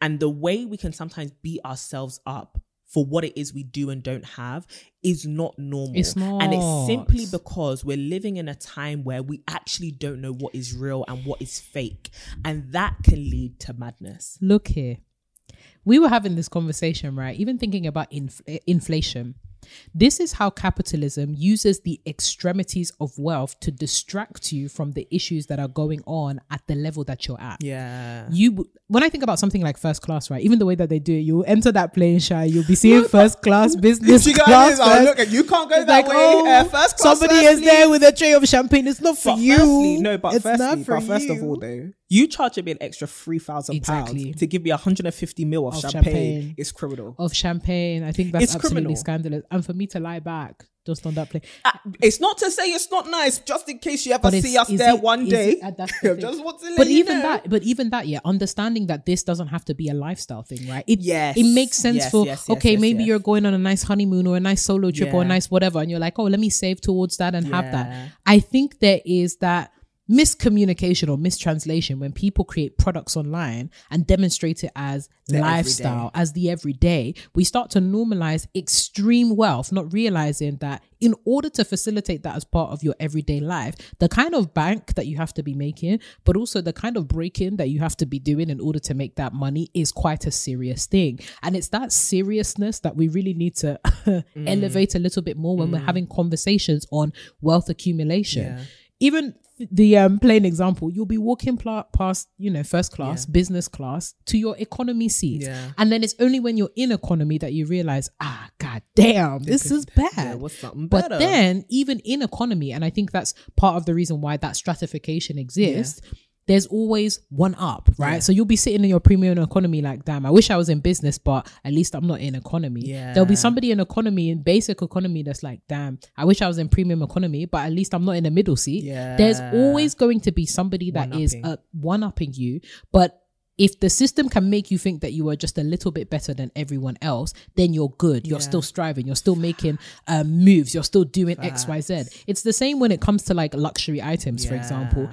and the way we can sometimes beat ourselves up for what it is we do and don't have is not normal. It's not. And it's simply because we're living in a time where we actually don't know what is real and what is fake. And that can lead to madness. Look here. We were having this conversation, right? Even thinking about inf- inflation. This is how capitalism uses the extremities of wealth to distract you from the issues that are going on at the level that you're at. Yeah. You, when I think about something like first class, right? Even the way that they do it, you enter that plane, shy. You'll be seeing first class, business You class. first. look, at- you can't go It's that like, way. oh, uh, first class, somebody first, is there with a tray of champagne. It's not for But you. firstly, no, but it's firstly, not for but first of all, though, you charging me an extra three thousand Exactly. pounds to give me 150 mil of, Of champagne, champagne. is criminal. of champagne. I think that's It's absolutely criminal. scandalous. And for me to lie back just on that plane. Uh, it's not to say it's not nice, just in case you ever see us there it- one day. it- the just want to But even know. that, but even that, yeah, understanding that this doesn't have to be a lifestyle thing, right? It, Yes. it makes sense Yes, for yes, okay, yes, maybe you're going on a nice honeymoon or a nice solo trip or a nice whatever, and you're like, oh, let me save towards that and have that. I think there is that miscommunication or mistranslation when people create products online and demonstrate it as The lifestyle, as the everyday. We start to normalize extreme wealth, not realizing that in order to facilitate that as part of your everyday life, the kind of bank that you have to be making, but also the kind of break in that you have to be doing in order to make that money is quite a serious thing. And it's that seriousness that we really need to mm. elevate a little bit more when we're mm. having conversations on wealth accumulation. Yeah. Even the um, plane example, you'll be walking pla- past, you know, first class, business class to your economy seat. Yeah. And then it's only when you're in economy that you realize, ah, god damn, this is bad. Yeah, what's something But better? then, even in economy, and I think that's part of the reason why that stratification exists. There's always one up, right? Yeah. So you'll be sitting in your premium economy, like, damn, I wish I was in business, but at least I'm not in economy. Yeah. There'll be somebody in economy, in basic economy, that's like, damn, I wish I was in premium economy, but at least I'm not in the middle seat. Yeah. There's always going to be somebody that is One-upping. uh, one upping you, but if the system can make you think that you are just a little bit better than everyone else, then you're good. You're Yeah. still striving. You're still making um, moves. You're still doing X, Y, Z. It's the same when it comes to like luxury items, for example.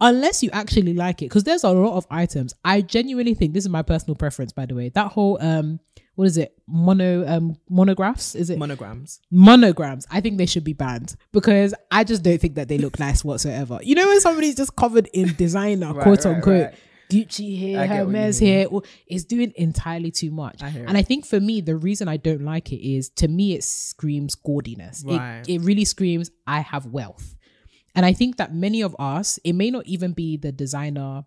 Unless you actually like it, because there's a lot of items. I genuinely think this is my personal preference, by the way. That whole um, what is it? Mono um monographs? Is it monograms. monograms, I think they should be banned because I just don't think that they look nice whatsoever. You know when somebody's just covered in designer, Right, quote right, unquote, right. Gucci here, I get what you Hermes here, or is doing entirely too much. I and I think for me, the reason I don't like it is to me it screams gaudiness. It it really screams I have wealth. And I think that many of us, it may not even be the designer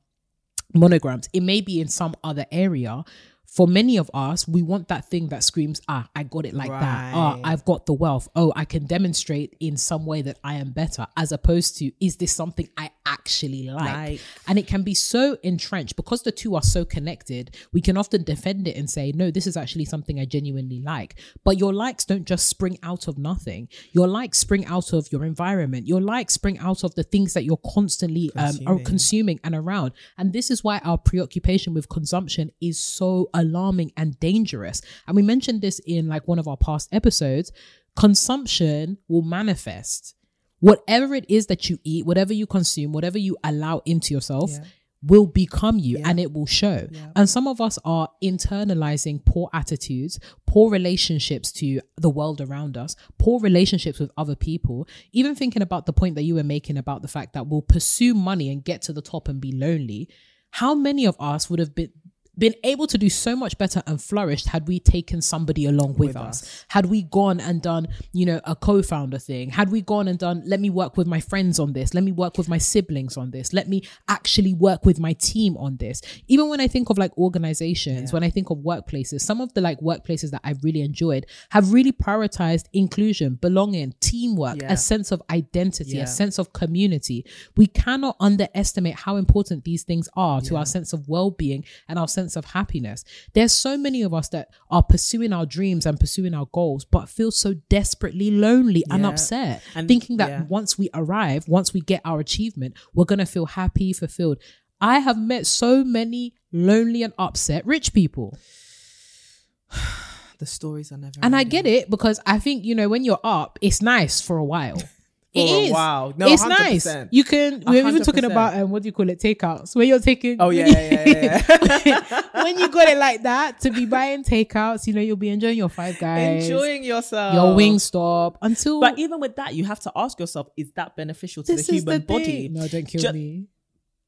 monograms, it may be in some other area. For many of us, we want that thing that screams, ah, I got it like that. Ah, I've got the wealth. Oh, I can demonstrate in some way that I am better, as opposed to, is this something I actually like. Like. And it can be so entrenched because the two are so connected. We can often defend it and say, no, this is actually something I genuinely like. But your likes don't just spring out of nothing. Your likes spring out of your environment. Your likes spring out of the things that you're constantly um, are Consuming. consuming and around. And this is why our preoccupation with consumption is so alarming and dangerous. And we mentioned this in like one of our past episodes. Consumption will manifest. Whatever it is that you eat, whatever you consume, whatever you allow into yourself Yeah. will become you Yeah. and it will show. Yeah. And some of us are internalizing poor attitudes, poor relationships to the world around us, poor relationships with other people. Even thinking about the point that you were making about the fact that we'll pursue money and get to the top and be lonely. How many of us would have been been able to do so much better and flourished had we taken somebody along with, With us. us. Had we gone and done, you know, a co-founder thing. Had we gone and done, let me work with my friends on this. Let me work with my siblings on this. Let me actually work with my team on this. Even when I think of like organizations, when I think of workplaces, some of the like workplaces that I've really enjoyed have really prioritized inclusion, belonging, teamwork, Yeah. a sense of identity, Yeah. a sense of community. We cannot underestimate how important these things are to our sense of well-being and our sense of happiness. There's so many of us that are pursuing our dreams and pursuing our goals, but feel so desperately lonely and upset, And- thinking that yeah. once we arrive, once we get our achievement, we're gonna feel happy, fulfilled. I have met so many lonely and upset rich people. The stories are never. And I get it because I think, you know, when you're up, it's nice for a while. For It is. while. No, it's 100%. nice. You can. We're even talking about um, what do you call it? Takeouts. Where you're taking. Oh yeah, yeah, yeah. yeah. when you got it like that to be buying takeouts, you know you'll be enjoying your five guys, Enjoying yourself. your Wingstop until. But even with that, you have to ask yourself: Is that beneficial to this the human the body? No, don't kill me.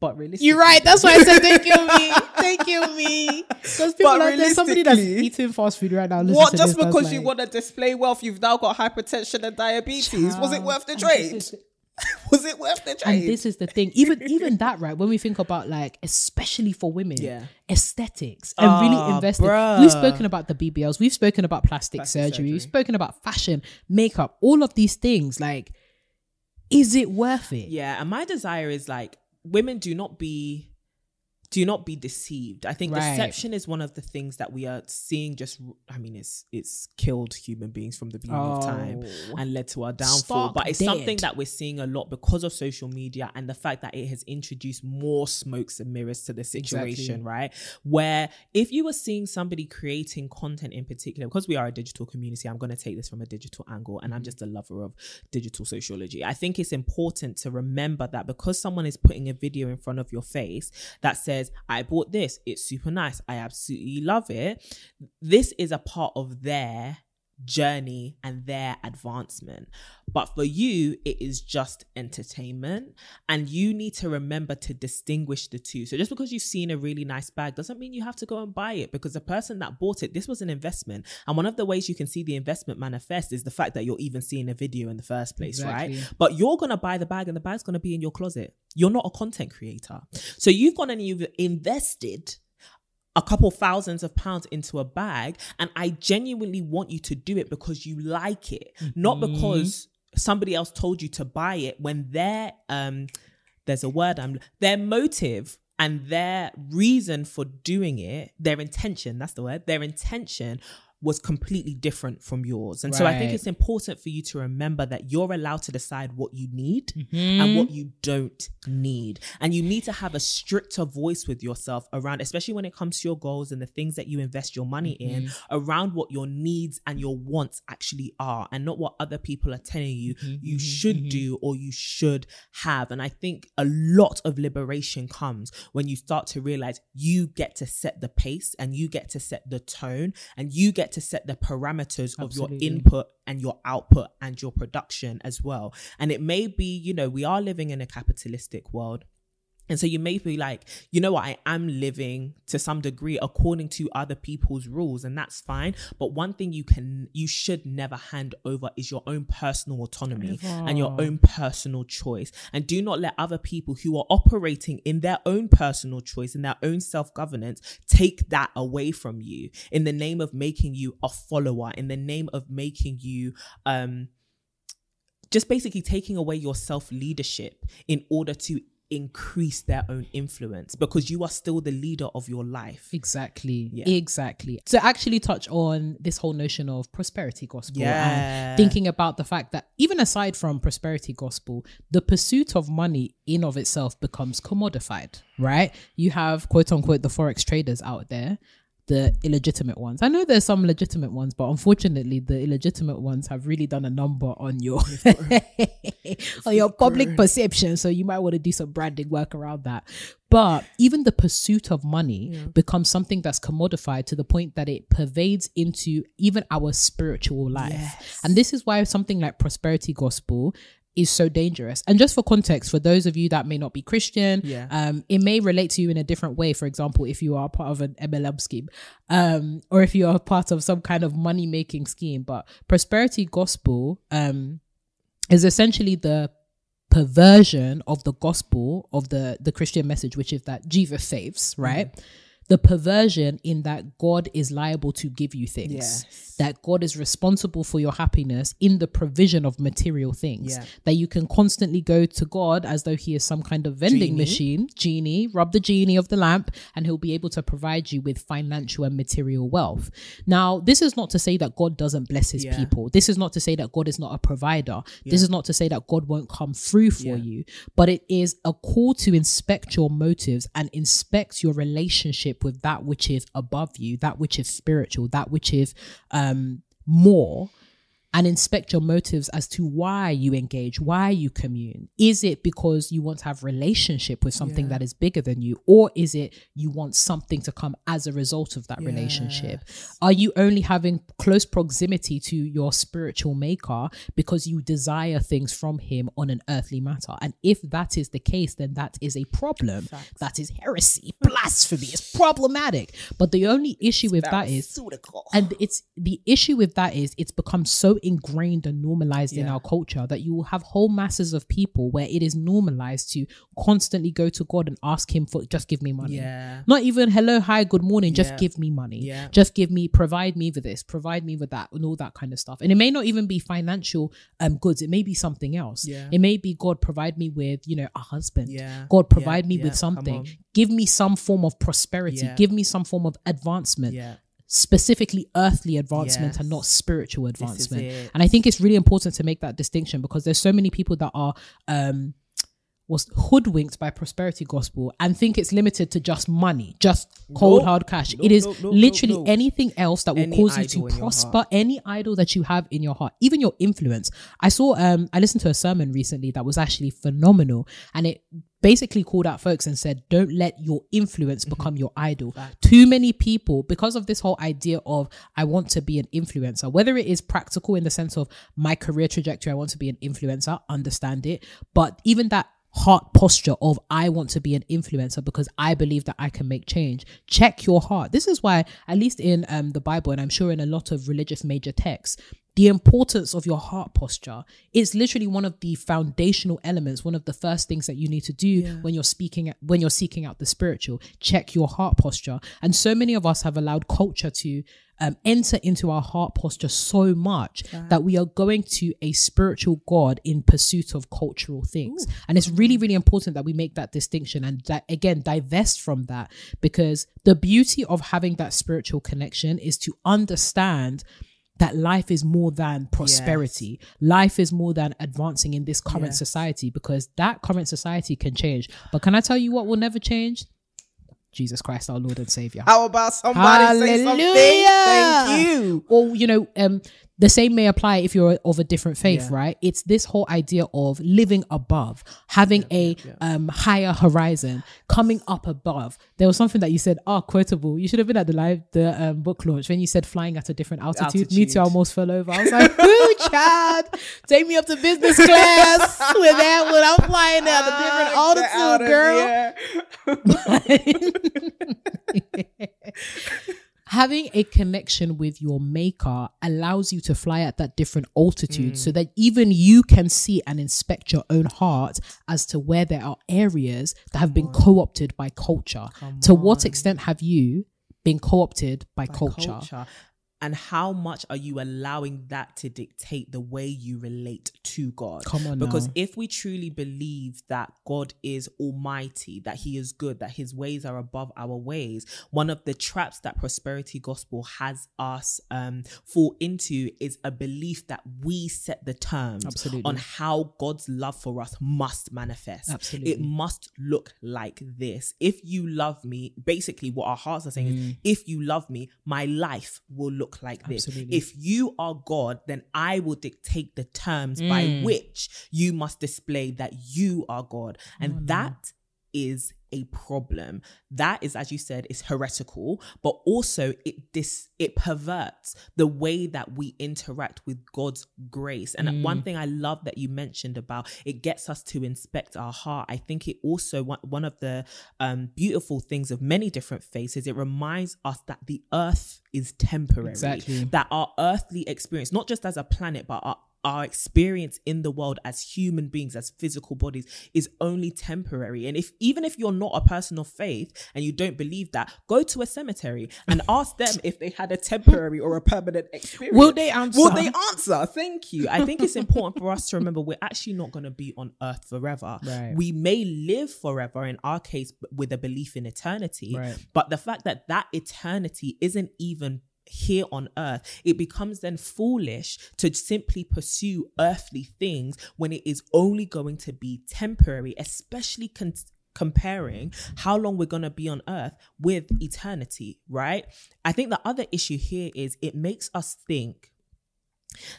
But realistically, You're right. That's why I said don't kill me. Don't kill me. Because people But there, somebody that's eating fast food right now. What? Just this, because you like, want to display wealth, you've now got hypertension and diabetes. Was it worth the trade? Was it worth the trade? And this is the thing. Even even that, right? When we think about like, especially for women, Yeah. aesthetics and really Ah, investing. bruh. We've spoken about the BBLs. We've spoken about plastic, Plastic surgery. surgery. We've spoken about fashion, makeup, all of these things. Like, is it worth it? Yeah, and my desire is like women do not be do not be deceived. I think Right. deception is one of the things that we are seeing just I mean it's it's killed human beings from the beginning of time Oh. and led to our downfall. Stark but it's dead. something that we're seeing a lot because of social media and the fact that it has introduced more smokes and mirrors to the situation, Exactly. right? Where if you were seeing somebody creating content in particular, because we are a digital community, I'm going to take this from a digital angle and Mm-hmm. I'm just a lover of digital sociology. I think it's important to remember that because someone is putting a video in front of your face that says, I bought this, it's super nice, I absolutely love it, this is a part of their journey and their advancement. But for you, it is just entertainment. And you need to remember to distinguish the two. So just because you've seen a really nice bag doesn't mean you have to go and buy it because the person that bought it, this was an investment. And one of the ways you can see the investment manifest is the fact that you're even seeing a video in the first place, right? But you're going to buy the bag and the bag's going to be in your closet. You're not a content creator. So you've gone and you've invested a couple thousands of pounds into a bag and I genuinely want you to do it because you like it, not because somebody else told you to buy it when their um there's a word I'm their motive and their reason for doing it, their intention, that's the word, their intention was completely different from yours. And so I think it's important for you to remember that you're allowed to decide what you need Mm-hmm. and what you don't need. And you need to have a stricter voice with yourself around, especially when it comes to your goals and the things that you invest your money in, Mm-hmm. around what your needs and your wants actually are and not what other people are telling you Mm-hmm. you should do or you should have. And I think a lot of liberation comes when you start to realize you get to set the pace and you get to set the tone and you get to set the parameters of your input and your output and your production as well. And it may be, you know, we are living in a capitalistic world. And so you may be like, you know what, I am living to some degree according to other people's rules, and that's fine. But one thing you can, you should never hand over is your own personal autonomy and your own personal choice. And do not let other people who are operating in their own personal choice, and their own self governance, take that away from you in the name of making you a follower, in the name of making you, um, just basically taking away your self leadership in order to increase their own influence because you are still the leader of your life. Exactly. Yeah. Exactly. To actually touch on this whole notion of prosperity gospel Yeah. and thinking about the fact that even aside from prosperity gospel, the pursuit of money in of itself becomes commodified, right? You have quote unquote the forex traders out there. The illegitimate ones. I know there's some legitimate ones, but unfortunately, the illegitimate ones have really done a number on your on your public perception. So you might want to do some branding work around that. But even the pursuit of money becomes something that's commodified to the point that it pervades into even our spiritual life. Yes. And this is why something like prosperity gospel is so dangerous. And just for context, for those of you that may not be Christian, Yeah. um, it may relate to you in a different way. For example, if you are part of an MLM scheme, um, or if you are part of some kind of money making scheme. But prosperity gospel um, is essentially the perversion of the gospel of the the Christian message, which is that Jesus saves, right? The perversion in that God is liable to give you things, Yes. that God is responsible for your happiness in the provision of material things, Yeah. that you can constantly go to God as though He is some kind of vending Genie. machine, genie, rub the genie of the lamp, and He'll be able to provide you with financial and material wealth. Now, this is not to say that God doesn't bless His Yeah. people. This is not to say that God is not a provider. This is not to say that God won't come through for Yeah. you, but it is a call to inspect your motives and inspect your relationship with that which is above you, that which is spiritual, that which is um, more. And inspect your motives as to why you engage, why you commune. Is it because you want to have relationship with something that is bigger than you, or is it you want something to come as a result of that relationship? Are you only having close proximity to your spiritual maker because you desire things from him on an earthly matter? And if that is the case, then that is a problem. That is heresy, blasphemy. It's problematic. But the only issue with that is and it's the issue with that is it's become so ingrained and normalized in our culture that you will have whole masses of people where it is normalized to constantly go to God and ask him for just give me money. Yeah. Not even hello, hi, good morning, just Yeah. give me money. Yeah. Just give me provide me with this, provide me with that, and all that kind of stuff. And it may not even be financial um goods, it may be something else. Yeah. It may be God provide me with, you know, a husband. Yeah. God Yeah. provide me Yeah. with something. Give me some form of prosperity. Yeah. Give me some form of advancement Yeah. Specifically earthly advancement and not spiritual advancement. And I think it's really important to make that distinction because there's so many people that are um was hoodwinked by prosperity gospel and think it's limited to just money, just cold hard cash. It is literally anything else that will Any cause you to prosper, any idol that you have in your heart, even your influence. I saw um I listened to a sermon recently that was actually phenomenal and it basically called out folks and said don't let your influence Mm-hmm. become your idol too many people because of this whole idea of i want to be an influencer whether it is practical in the sense of my career trajectory i want to be an influencer understand it but even that heart posture of I want to be an influencer because I believe that I can make change. Check your heart. This is why, at least in um, the Bible, and I'm sure in a lot of religious major texts, the importance of your heart posture it's literally one of the foundational elements, one of the first things that you need to do when you're speaking, when you're seeking out the spiritual. Check your heart posture. And so many of us have allowed culture to um, enter into our heart posture so much that we are going to a spiritual God in pursuit of cultural things. And it's really, really important that we make that distinction and di- again, divest from that because the beauty of having that spiritual connection is to understand that life is more than prosperity. Life is more than advancing in this current Yes. society because that current society can change. But can I tell you what will never change? Jesus Christ, our Lord and Savior. How about somebody say something? Hallelujah. Thank you. Or, you know, um, the same may apply if you're of a different faith, Yeah. right? It's this whole idea of living above, having a um higher horizon, coming up above. There was something that you said, oh, quotable. You should have been at the live the um, book launch when you said flying at a different altitude. Me too, I almost fell over. I was like, "Ooh, child, take me up to business class with that when I'm flying at a different Ah, altitude, girl." having a connection with your maker allows you to fly at that different altitude so that even you can see and inspect your own heart as to where there are areas that have been co-opted by culture. To what extent have you been co-opted by, culture? And how much are you allowing that to dictate the way you relate to God? Come on Because now. if we truly believe that God is almighty, that he is good, that his ways are above our ways, one of the traps that prosperity gospel has us um, fall into is a belief that we set the terms Absolutely. on how God's love for us must manifest. Absolutely. It must look like this. If you love me, basically what our hearts are saying Mm. is if you love me, my life will look like this. Absolutely. If you are God, then I will dictate the terms by Mm. which you must display that you are God. And that is a problem. That is, as you said, is heretical, but also it dis it perverts the way that we interact with God's grace. And Mm. one thing I love that you mentioned about it gets us to inspect our heart. I think it also one, one of the um, beautiful things of many different faces. It reminds us that the earth is temporary. Exactly. That our earthly experience, not just as a planet, but our our experience in the world as human beings as physical bodies is only temporary and if even if you're not a person of faith and you don't believe that go to a cemetery and ask them if they had a temporary or a permanent experience Will they answer? will they answer thank you i think it's important for us to remember we're actually not going to be on earth forever Right. we may live forever in our case with a belief in eternity Right. but the fact that that eternity isn't even here on earth, it becomes then foolish to simply pursue earthly things when it is only going to be temporary, especially con- comparing how long we're going to be on earth with eternity, right? I think the other issue here is it makes us think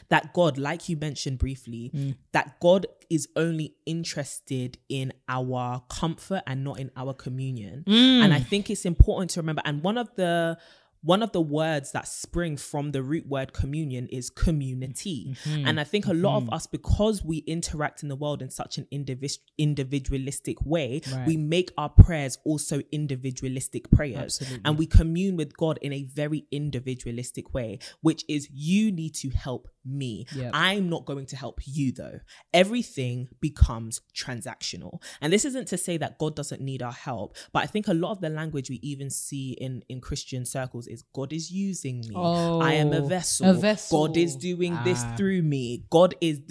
that God, like you mentioned briefly, mm. that God is only interested in our comfort and not in our communion. Mm. And I think it's important to remember. And one of the one of the words that spring from the root word communion is community. Mm-hmm. And I think a lot of mm-hmm. us, because we interact in the world in such an indivis- individualistic way, Right. we make our prayers also individualistic prayers. Absolutely. And we commune with God in a very individualistic way, which is you need to help me. Yep. I'm not going to help you though. Everything becomes transactional. And this isn't to say that God doesn't need our help, but I think a lot of the language we even see in in Christian circles is God is using me. Oh, I am a Oh, vessel. a vessel. God is doing this Ah. through me. God is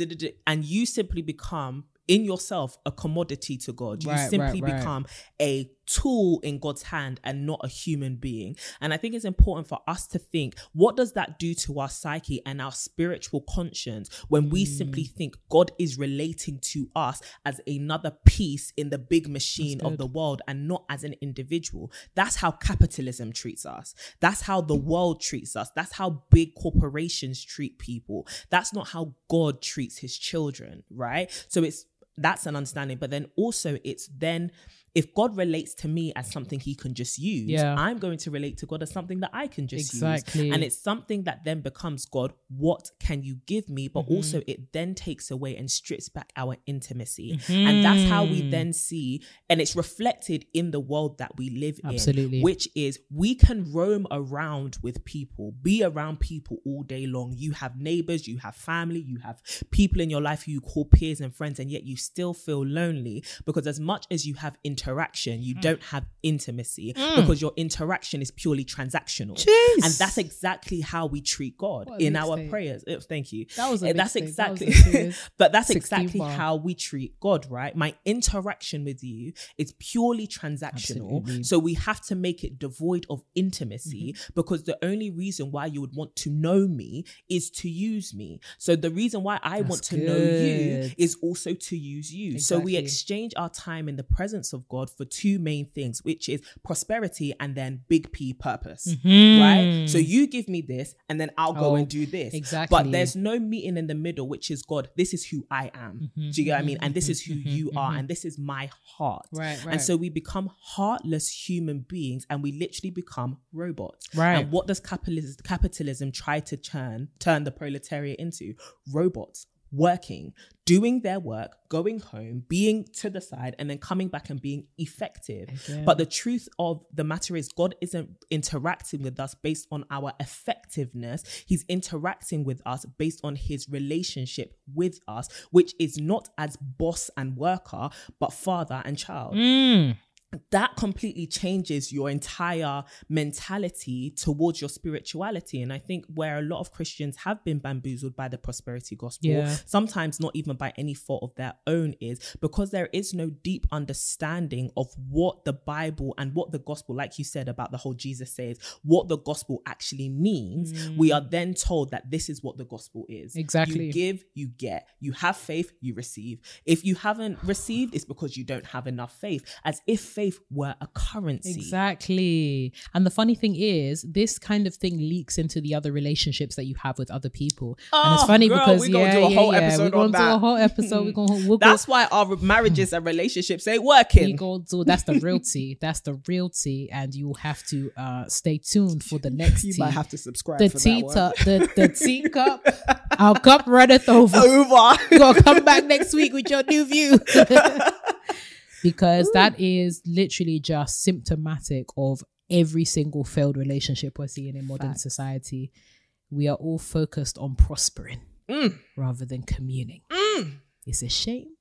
and you simply become in yourself a commodity to God. You Right, simply right, right. become a tool in God's hand and not a human being. And I think it's important for us to think what does that do to our psyche and our spiritual conscience when we Mm. simply think God is relating to us as another piece in the big machine of the world and not as an individual. That's how capitalism treats us. That's how the world treats us. That's how big corporations treat people. That's not how God treats his children, right? So it's that's an understanding. But then also it's then if God relates to me as something he can just use, Yeah. I'm going to relate to God as something that I can just Exactly. use. And it's something that then becomes God, what can you give me? But Mm-hmm. also it then takes away and strips back our intimacy. And that's how Mm-hmm. we then see, and it's reflected in the world that we live Absolutely. in, which is we can roam around with people, be around people all day long. You have neighbors, you have family, you have people in your life who you call peers and friends, and yet you still feel lonely because as much as you have interaction, Mm. you don't have intimacy because your interaction is purely transactional. Jeez. And that's exactly how we treat God in our mixtape. prayers. Uh, Thank you. That was a Uh, that's. That exactly a but that's exactly bar. how we treat God, right? My interaction with you is purely transactional. Absolutely. So we have to make it devoid of intimacy because the only reason why you would want to know me is to use me. So the reason why I want to know you is also to use you. So we exchange our time in the presence of God for two main things, which is prosperity and then big P purpose. Mm-hmm. Right? So you give me this and then I'll go Oh, and do this. exactly. But there's no meeting in the middle, which is God, this is who I am. Mm-hmm, Do you get what I mean? Mm-hmm, and this is who mm-hmm, you are, and this is my heart. Right, right. And so we become heartless human beings and we literally become robots. Right. And what does capitalism capitalism try to turn turn the proletariat into? Robots. Working, doing their work, going home, being to the side, and then coming back and being effective. Again. But the truth of the matter is, God isn't interacting with us based on our effectiveness. He's interacting with us based on his relationship with us, which is not as boss and worker, but father and child. Mm. That completely changes your entire mentality towards your spirituality. And I think where a lot of Christians have been bamboozled by the prosperity gospel, Yeah. sometimes not even by any fault of their own, is because there is no deep understanding of what the Bible and what the gospel, like you said about the whole Jesus says, what the gospel actually means. Mm. We are then told that this is what the gospel is. Exactly. You give, you get. You have faith, you receive. If you haven't received, it's because you don't have enough faith, as if faith were a currency. Exactly. And the funny thing is, this kind of thing leaks into the other relationships that you have with other people. and it's Oh, funny girl, because we gonna do a yeah, whole yeah. episode We're gonna on do a whole episode. We're gonna go, That's why our marriages and relationships ain't we working. go do that's the real tea. That's the real tea, and you will have to uh stay tuned for the next You tea. might have to subscribe the for tea that one. cup, the the tea cup. Our cup runneth over. Over. You're gonna come back next week with your new view. Because that is literally just symptomatic of every single failed relationship we're seeing in modern society. We are all focused on prospering Mm. rather than communing. Mm. It's a shame.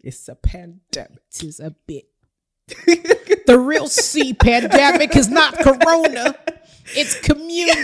It's a pandemic. It is a bit. the real C pandemic is not corona. It's communion.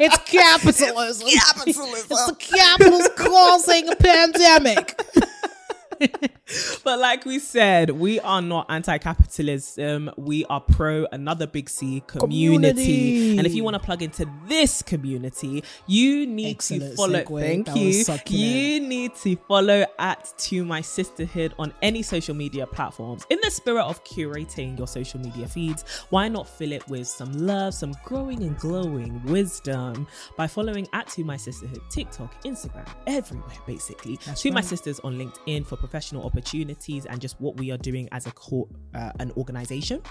it's capitalism. Capitalism. It's the capitals causing a pandemic. But like we said, we are not anti-capitalism. We are pro another big C community. Community. And if you want to plug into this community, you need to follow. segue. Thank That you. You need to follow at To My Sisterhood on any social media platforms. In the spirit of curating your social media feeds, why not fill it with some love, some growing and glowing wisdom by following at To My Sisterhood, TikTok, Instagram, everywhere basically. That's to My. Sisters on LinkedIn for professional opportunities and just what we are doing as a co- uh, an organization.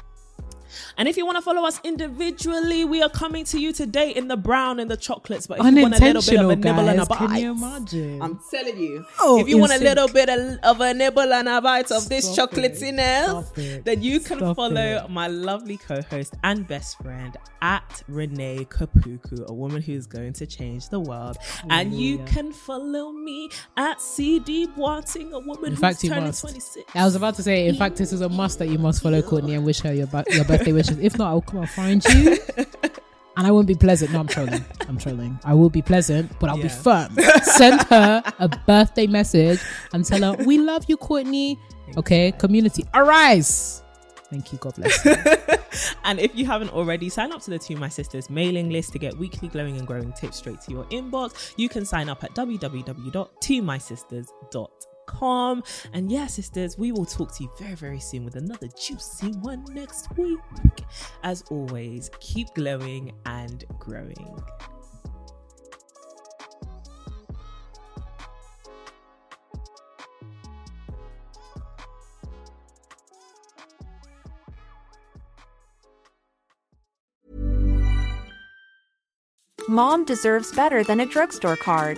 And if you want to follow us individually, we are coming to you today in the brown and the chocolates. But if you want a little bit of a nibble and a bite, Can you imagine? I'm telling you, Oh, if you want a in little bit of, of a nibble and a bite of this Stop chocolates it. in there, Stop it. then you can Stop follow it. my lovely co-host and best friend at Renee Kapuku, a woman who's going to change the world. And you can follow me at CD Boateng, a woman In who's fact, you turning must. 26. I was about to say, in fact, this is a must that you must follow Courtney and wish her your, your birthday wishes. If not, I will come and find you. And I won't be pleasant. No, I'm trolling. I'm trolling. I will be pleasant, but I'll be firm. Send her a birthday message and tell her, We love you, Courtney. Okay, community, arise. Thank you. God bless. you. And if you haven't already, sign up to the To My Sisters mailing list to get weekly glowing and growing tips straight to your inbox. You can sign up at www.tomysisters.com. And yeah, sisters, we will talk to you very, very soon with another juicy one next week. As always, keep glowing and growing. Mom deserves better than a drugstore card.